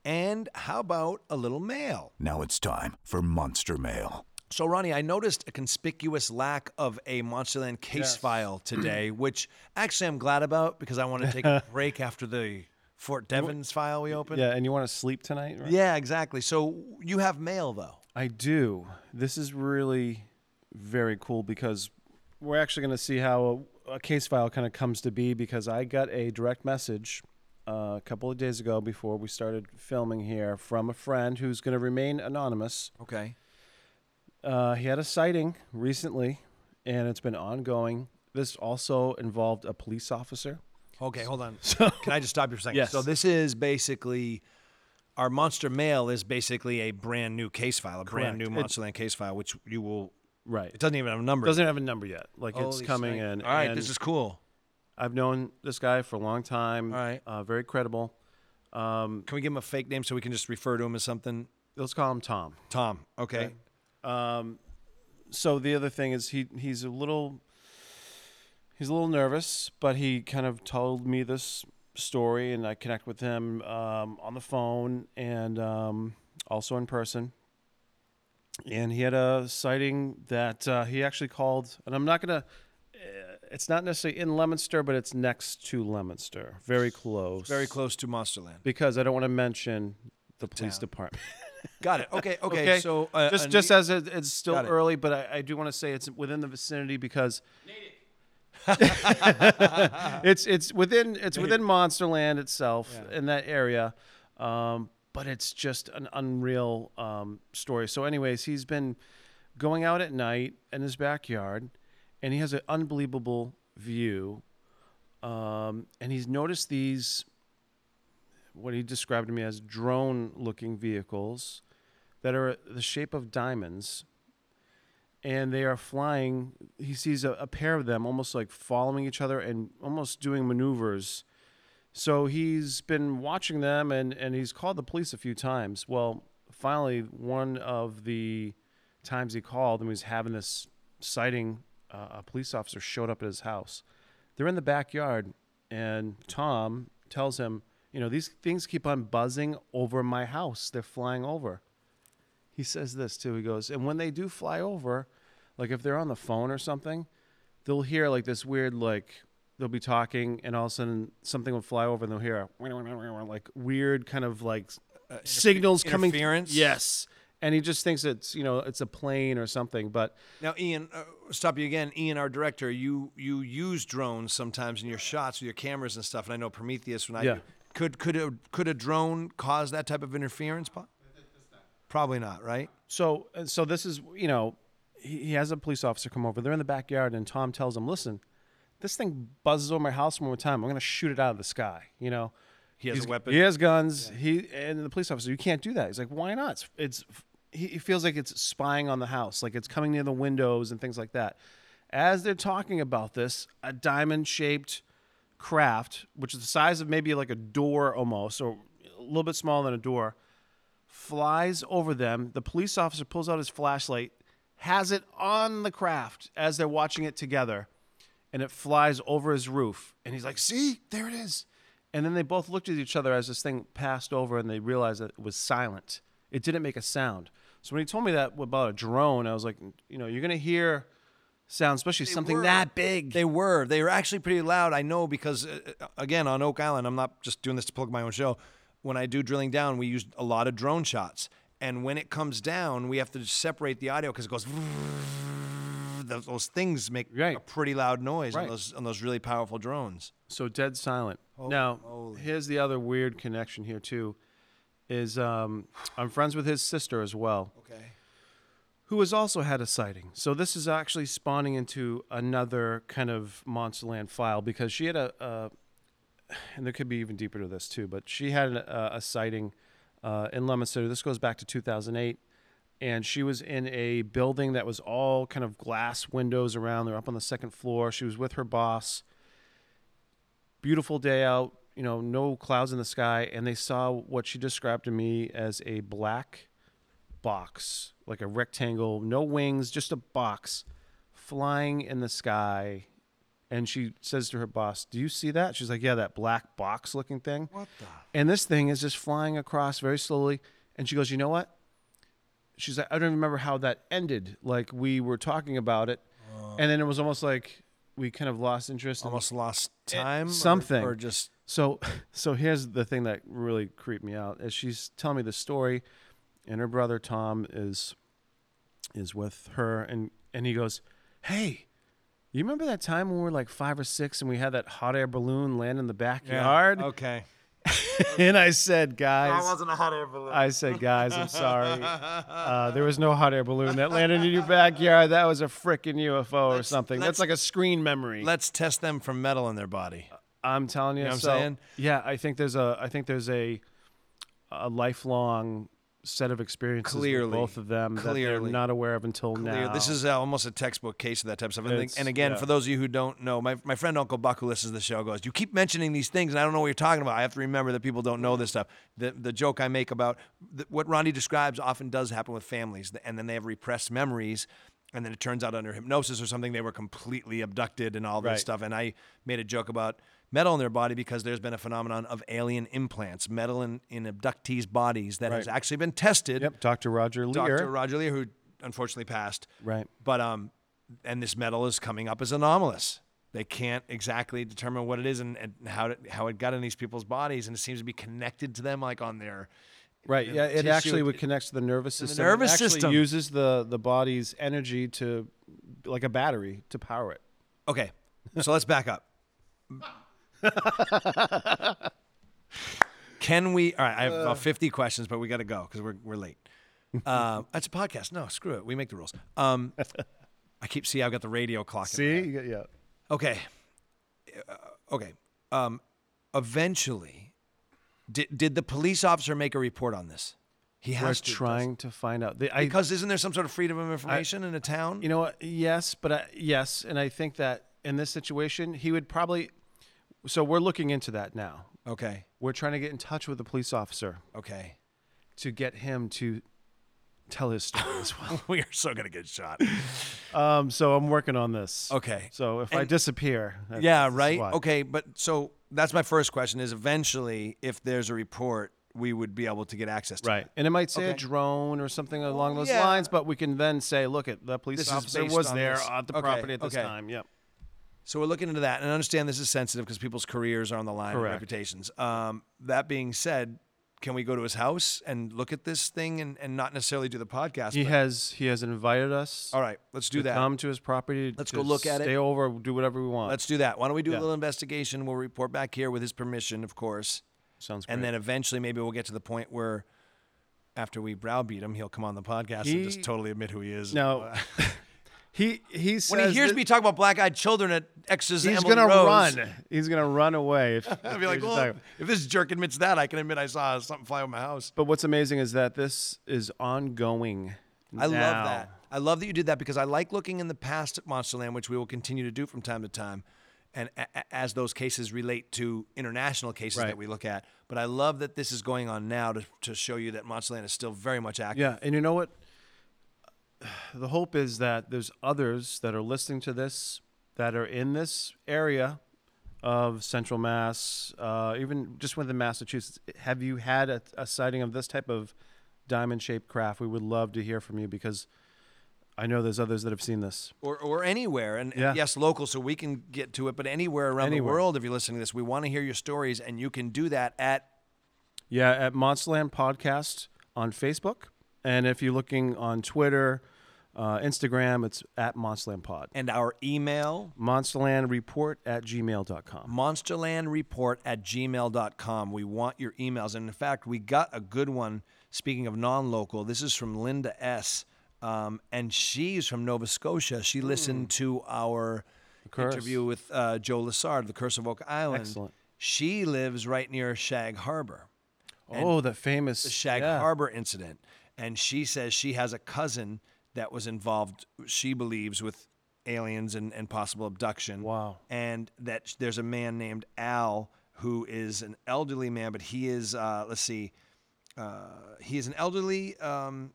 And how about a little mail? Now it's time for Monster Mail. So, Ronnie, I noticed a conspicuous lack of a Monsterland case file today, which actually I'm glad about because I want to take a break after the Fort Devens file we opened. Yeah, and you want to sleep tonight? Right? Yeah, exactly. So you have mail though. I do. This is really very cool because we're actually going to see how a, a case file kind of comes to be because I got a direct message uh, a couple of days ago before we started filming here from a friend who's going to remain anonymous. Okay. Uh, he had a sighting recently, and it's been ongoing. This also involved a police officer. Okay, hold on. So Can I just stop you for a second? Yes. So this is basically our Monster Mail is basically a brand new case file, a brand new Correct. Monsterland case file, which you will. Right. It doesn't even have a number. Doesn't have a number yet. Like it's Holy coming snake. in. All right, and this is cool. I've known this guy for a long time. All right. Uh, very credible. Um, Can we give him a fake name so we can just refer to him as something? let's call him Tom. Tom. Okay. Um, so the other thing is he he's a little he's a little nervous, but he kind of told me this story, and I connect with him um, on the phone and um, also in person. and he had a sighting that uh, he actually called, and I'm not gonna. Uh, it's not necessarily in Leominster, but it's next to Leominster, very close. Very close to Monsterland. Because I don't want to mention the police town. department. Got it. Okay. Okay. Okay. So uh, just a just as it, it's still early, but I, I do want to say it's within the vicinity because it's it's within it's within Monsterland itself in that area, um, but it's just an unreal um, story. So, anyways, he's been going out at night in his backyard, and he has an unbelievable view, um, and he's noticed these what he described to me as drone-looking vehicles that are the shape of diamonds and they are flying. He sees a, a pair of them almost like following each other and almost doing maneuvers. So he's been watching them and, and he's called the police a few times. Well, finally, one of the times he called and he was having this sighting, uh, a police officer showed up at his house. They're in the backyard, and Tom tells him, You know, these things keep on buzzing over my house. They're flying over he says this too. He goes, and when they do fly over, like if they're on the phone or something, they'll hear like this weird like they'll be talking and all of a sudden something will fly over and they'll hear a like weird kind of like signals coming. interference? Yes, and he just thinks it's you know it's a plane or something. But Now, Ian, uh, stop you again. Ian, our director, you you use drones sometimes in your shots with your cameras and stuff, and I know Prometheus. When I Yeah. could could a could a drone cause that type of interference? Probably not, right? So, uh, so this is, you know, he, he has a police officer come over. They're in the backyard, and Tom tells him, "Listen, this thing buzzes over my house one more time. I'm going to shoot it out of the sky." You know, He has a weapon? He has guns. He and the police officer, you can't do that. He's like, "Why not?" It's, it's he he feels like it's spying on the house, like it's coming near the windows and things like that. As they're talking about this, a diamond-shaped craft, which is the size of maybe like a door almost, or a little bit smaller than a door, flies over them. The police officer pulls out his flashlight, has it on the craft as they're watching it together, and it flies over his roof. And he's like, See, there it is. And then they both looked at each other as this thing passed over and they realized that it was silent. It didn't make a sound. So when he told me that about a drone, I was like, you know, you're going to hear sound, especially something were. that big. They were. They were actually pretty loud. I know because, uh, uh, again, on Oak Island, I'm not just doing this to plug my own show. When I do drilling down, we use a lot of drone shots. And when it comes down, we have to separate the audio because it goes. Those, those things make Right. a pretty loud noise on those on those really powerful drones. So dead silent. now, here's the other weird connection here too. Is um, I'm friends with his sister as well, Okay. who has also had a sighting. So this is actually spawning into another kind of Monsterland file because she had a, a and there could be even deeper to this too, but she had a, a sighting uh, in Leominster. This goes back to 2008. And she was in a building that was all kind of glass windows around. They're up on the second floor. She was with her boss beautiful day out, you know, no clouds in the sky, and they saw what she described to me as a black box, like a rectangle, no wings, just a box flying in the sky. And she says to her boss, Do you see that? She's like, Yeah, that black box looking thing. What the? And this thing is just flying across very slowly. And she goes, You know what? She's like, I don't even remember how that ended. Like we were talking about it. Oh. And then it was almost like we kind of lost interest. Almost lost eh, time. or- something. or just so, so here's the thing that really creeped me out. As she's telling me the story, and her brother Tom is is with her, and and he goes, "Hey, you remember that time when we were like five or six, and we had that hot air balloon land in the backyard?" Okay. and I said, "Guys." I wasn't a hot air balloon. I said, guys, I'm sorry. Uh, there was no hot air balloon that landed in your backyard. That was a freaking UFO or Let's- something. let's- That's like a screen memory. Let's test them for metal in their body. I'm telling you. know what I'm so, saying? Yeah, I think there's a I think there's a a lifelong set of experiences Clearly. both of them that Clearly. they're not aware of until Clear. now. This is uh, almost a textbook case of that type of stuff. And, and again, yeah. for those of you who don't know, my, my friend Uncle Buck, who listens to the show, goes, "You keep mentioning these things, and I don't know what you're talking about. I have to remember that people don't know this stuff." The the joke I make about the, what Ronnie describes often does happen with families, and then they have repressed memories. And then it turns out under hypnosis or something, they were completely abducted and all this Right. stuff. And I made a joke about metal in their body because there's been a phenomenon of alien implants, metal in, in abductees' bodies that has actually been tested. Yep, Dr. Roger Leir. Dr. Roger Leir, who unfortunately passed. Right. But um, and this metal is coming up as anomalous. They can't exactly determine what it is and, and how it, how it got in these people's bodies, and it seems to be connected to them, like on their Right. Yeah. It tissue, actually it- would connect to the nervous system. the nervous system. uses the the body's energy to, like a battery, to power it. Okay, so let's back up. Can we? All right, I have about 50 questions, but we got to go because we're, we're late. Um, it's a podcast. No, screw it. We make the rules. Um, I keep see. I've got the radio clock. in my See. head. Yeah. Okay. Uh, okay. Um, eventually, did did the police officer make a report on this? He We're has to trying to find out. The, I, because isn't there some sort of freedom of information in a town? You know what? Yes, but I, yes, and I think that in this situation, he would probably. So we're looking into that now. okay. We're trying to get in touch with the police officer Okay. to get him to tell his story as well. we are so gonna get shot. Um, so I'm working on this. Okay. So if I disappear, that's- Yeah, right. why. Okay, but so that's my first question: is eventually, if there's a report, we would be able to get access to. Right, and it might say a Okay. drone or something along those yeah. lines, but we can then say, look, at the police This is officer based was on there this. at the Okay, property at this okay. time. Yep. So we're looking into that, and I understand this is sensitive because people's careers are on the line, and Correct. reputations. Um, that being said, can we go to his house and look at this thing and, and not necessarily do the podcast? He but- has he has invited us. All right, let's do to that. Come to his property. Let's to go look at it. Stay over. Do whatever we want. Let's do that. Why don't we do a Yeah. little investigation? We'll report back here with his permission, of course. Sounds great. And then eventually, maybe we'll get to the point where, after we browbeat him, he'll come on the podcast and He- just totally admit who he is. no, he he says when he hears that me talk about black-eyed children at X's, he's Emily gonna Rose, run. He's gonna run away. If, I'll be like, well, if this jerk admits that, I can admit I saw something fly over my house. But what's amazing is that this is ongoing. I love that. I love that you did that because I like looking in the past at Monsterland, which we will continue to do from time to time, and a- a- as those cases relate to international cases Right. that we look at. But I love that this is going on now to, to show you that Monsterland is still very much active. Yeah, and you know what? The hope is that there's others that are listening to this that are in this area of Central Mass, uh, even just within Massachusetts. Have you had a, a sighting of this type of diamond-shaped craft? We would love to hear from you because I know there's others that have seen this. Or, or anywhere, and, and yes, local, so we can get to it. But anywhere around the world, if you're listening to this, we want to hear your stories, and you can do that at Yeah, at Monsterland Podcast on Facebook, and if you're looking on Twitter, uh, Instagram, it's at Monsterland Pod. and our email monsterlandreport at gmail.com. monsterlandreport at gmail.com. We want your emails. And in fact, we got a good one. Speaking of non local, this is from Linda S. Um, and she's from Nova Scotia. She listened to our interview with uh, Joe Lassard, The Curse of Oak Island. Excellent. She lives right near Shag Harbor, Oh, the famous the Shag yeah. Harbor incident. And she says she has a cousin that was involved, she believes, with aliens and, and possible abduction Wow. and that there's a man named Al who is an elderly man, but he is uh, let's see, uh, he is an elderly, um,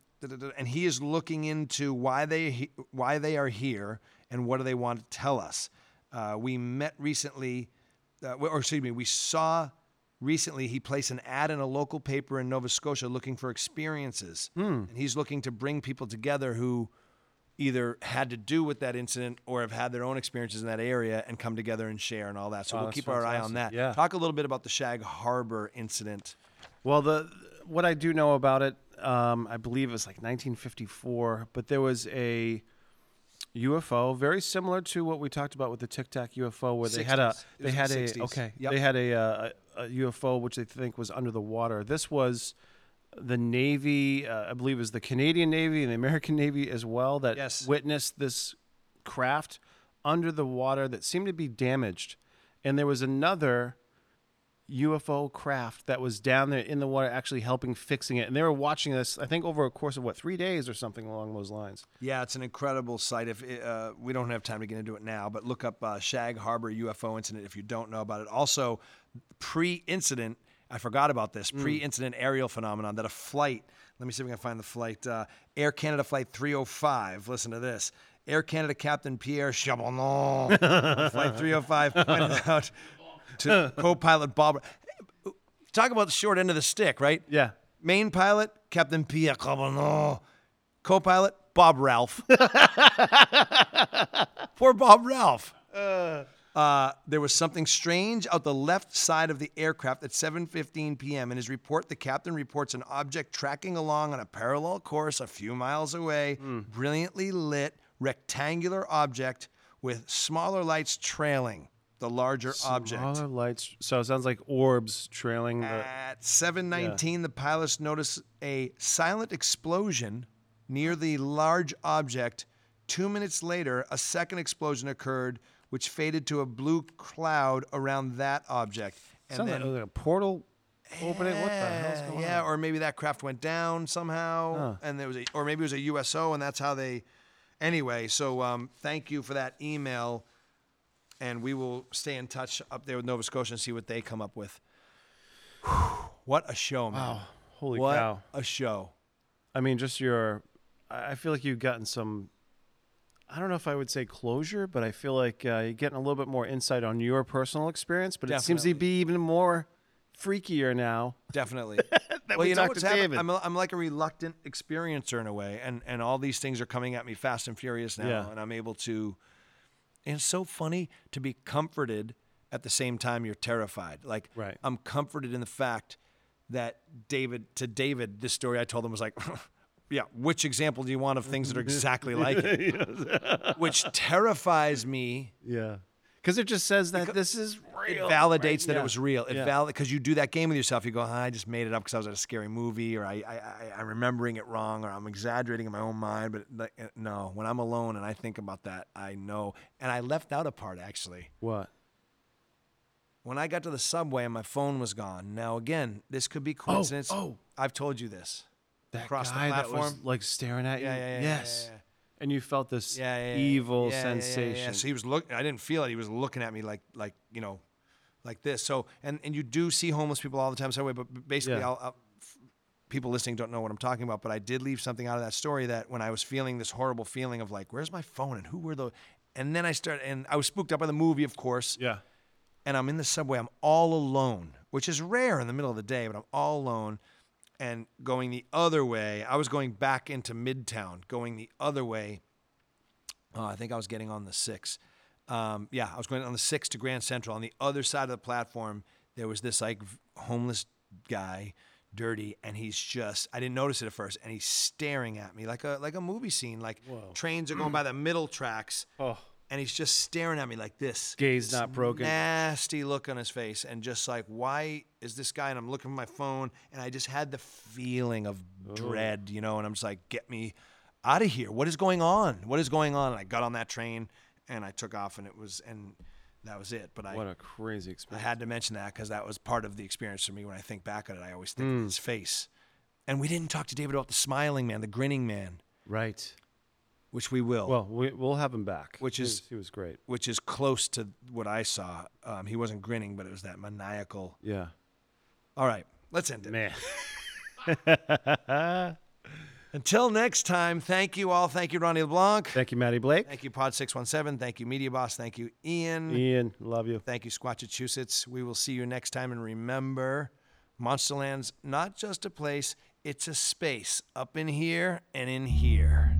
and he is looking into why they why they are here and what do they want to tell us. Uh, we met recently, uh, or excuse me, we saw recently he placed an ad in a local paper in Nova Scotia looking for experiences, and he's looking to bring people together who either had to do with that incident or have had their own experiences in that area and come together and share and all that. So Oh, we'll keep our eye on that. Yeah. Talk a little bit about the Shag Harbor incident. Well, the what I do know about it, um, I believe it was like 1954, but there was a UFO very similar to what we talked about with the Tic Tac UFO, where they had a they had a 60s. okay Yep. they had a, uh, a, a UFO which they think was under the water. This was the Navy, uh, I believe, it was the Canadian Navy and the American Navy as well that Yes. witnessed this craft under the water that seemed to be damaged, and there was another UFO craft that was down there in the water actually helping fixing it. And they were watching this, I think, over a course of what, three days or something along those lines. Yeah, it's an incredible sight. If uh, we don't have time to get into it now, but look up uh, Shag Harbor UFO incident if you don't know about it. Also, pre-incident, I forgot about this pre-incident aerial phenomenon that a flight. Let me see if we can find the flight. Uh, Air Canada flight 305. Listen to this. Air Canada Captain Pierre Charbonneau, flight 305, pointed out to co-pilot Bob. Talk about the short end of the stick, right? Yeah. Main pilot, Captain Pierre Charbonneau. Co-pilot, Bob Ralph. Poor Bob Ralph. Uh, there was something strange out the left side of the aircraft at 7:15 p.m. In his report, the captain reports an object tracking along on a parallel course a few miles away, brilliantly lit rectangular object with smaller lights trailing the larger object. Smaller lights. So it sounds like orbs trailing the. At 7:19, the pilots notice a silent explosion near the large object. Two minutes later, a second explosion occurred, which faded to a blue cloud around that object. And sounds then, like, like a portal opening. What the hell's yeah, going on? yeah, on? or maybe that craft went down somehow, Huh. and there was a, or maybe it was a USO, and that's how they. Anyway, so um, thank you for that email, and we will stay in touch up there with Nova Scotia and see what they come up with. what a show, man! Wow. Holy what cow. a show! I mean, just your. I feel like you've gotten some. I don't know if I would say closure, but I feel like uh, you're getting a little bit more insight on your personal experience. But it seems to be even more freakier now. Definitely. well, we you know what's happening? I'm, a, I'm like a reluctant experiencer in a way, and and all these things are coming at me fast and furious now, Yeah. and I'm able to. And it's so funny to be comforted at the same time you're terrified. Like Right. I'm comforted in the fact that David to David, this story I told him was like. Yeah, which example do you want of things that are exactly like it? Which terrifies me Yeah. Because it just says that this is real. it validates right? that Yeah. it was real. It Yeah. valid because you do that game with yourself. You go, "Ah, I just made it up because I was at a scary movie, or I, I, I, I'm remembering it wrong, or I'm exaggerating in my own mind. But like, uh, no, when I'm alone and I think about that, I know. And I left out a part actually. What? When I got to the subway and my phone was gone. Now again, this could be coincidence. oh. oh. I've told you this. That Across the guy that was platform? like staring at you. Yeah, yeah, yeah, yes. yeah. And you felt this yeah, yeah, yeah, evil yeah, yeah, yeah, yeah, sensation. Yeah, So he was looking. I didn't feel it. He was looking at me like, like you know, like this. So and and you do see homeless people all the time. So anyway, but basically, Yeah. I'll, I'll, people listening don't know what I'm talking about. But I did leave something out of that story that when I was feeling this horrible feeling of like, where's my phone and who were the, and then I started and I was spooked up by the movie, of course. yeah. And I'm in the subway. I'm all alone, which is rare in the middle of the day, but I'm all alone. And going the other way, I was going back into Midtown, going the other way. Uh, I think I was getting on the six. Um, yeah, I was going on the six to Grand Central. On the other side of the platform, there was this like homeless guy, dirty, and he's just I didn't notice it at first, and he's staring at me like a like a movie scene. Like trains are going by the middle tracks, Oh. And he's just staring at me like this. Gaze not broken. Nasty look on his face, and just like, why is this guy? And I'm looking at my phone, and I just had the feeling of dread, you know. And I'm just like, get me out of here. What is going on? What is going on? And I got on that train, and I took off, and it was, and that was it. But I, What a crazy experience. I had to mention that because that was part of the experience for me. When I think back on it, I always think Hmm. of his face. And we didn't talk to David about the smiling man, the grinning man, right. Which we will. Well, we, we'll have him back. Which He is- was- he was great. which is close to what I saw. Um, he wasn't grinning, but it was that maniacal. Yeah. All right, let's end it. Man. Until next time, thank you all. Thank you, Ronnie LeBlanc. Thank you, Matty Blake. Thank you, Pod617. Thank you, Media Boss. Thank you, Ian. Ian, love you. Thank you, Squatchachusetts. We will see you next time. And remember, Monsterland's not just a place, it's a space up in here and in here.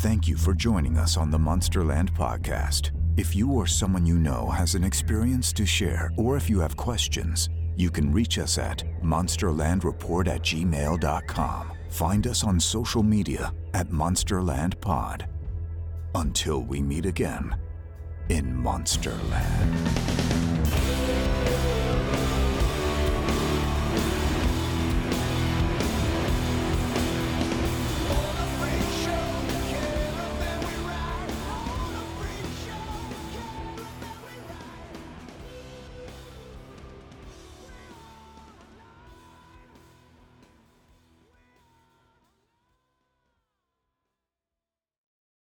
Thank you for joining us on the Monsterland podcast. If you or someone you know has an experience to share, or if you have questions, you can reach us at monsterlandreport at gmail.com. Find us on social media at Monsterland Pod. Until we meet again in Monsterland.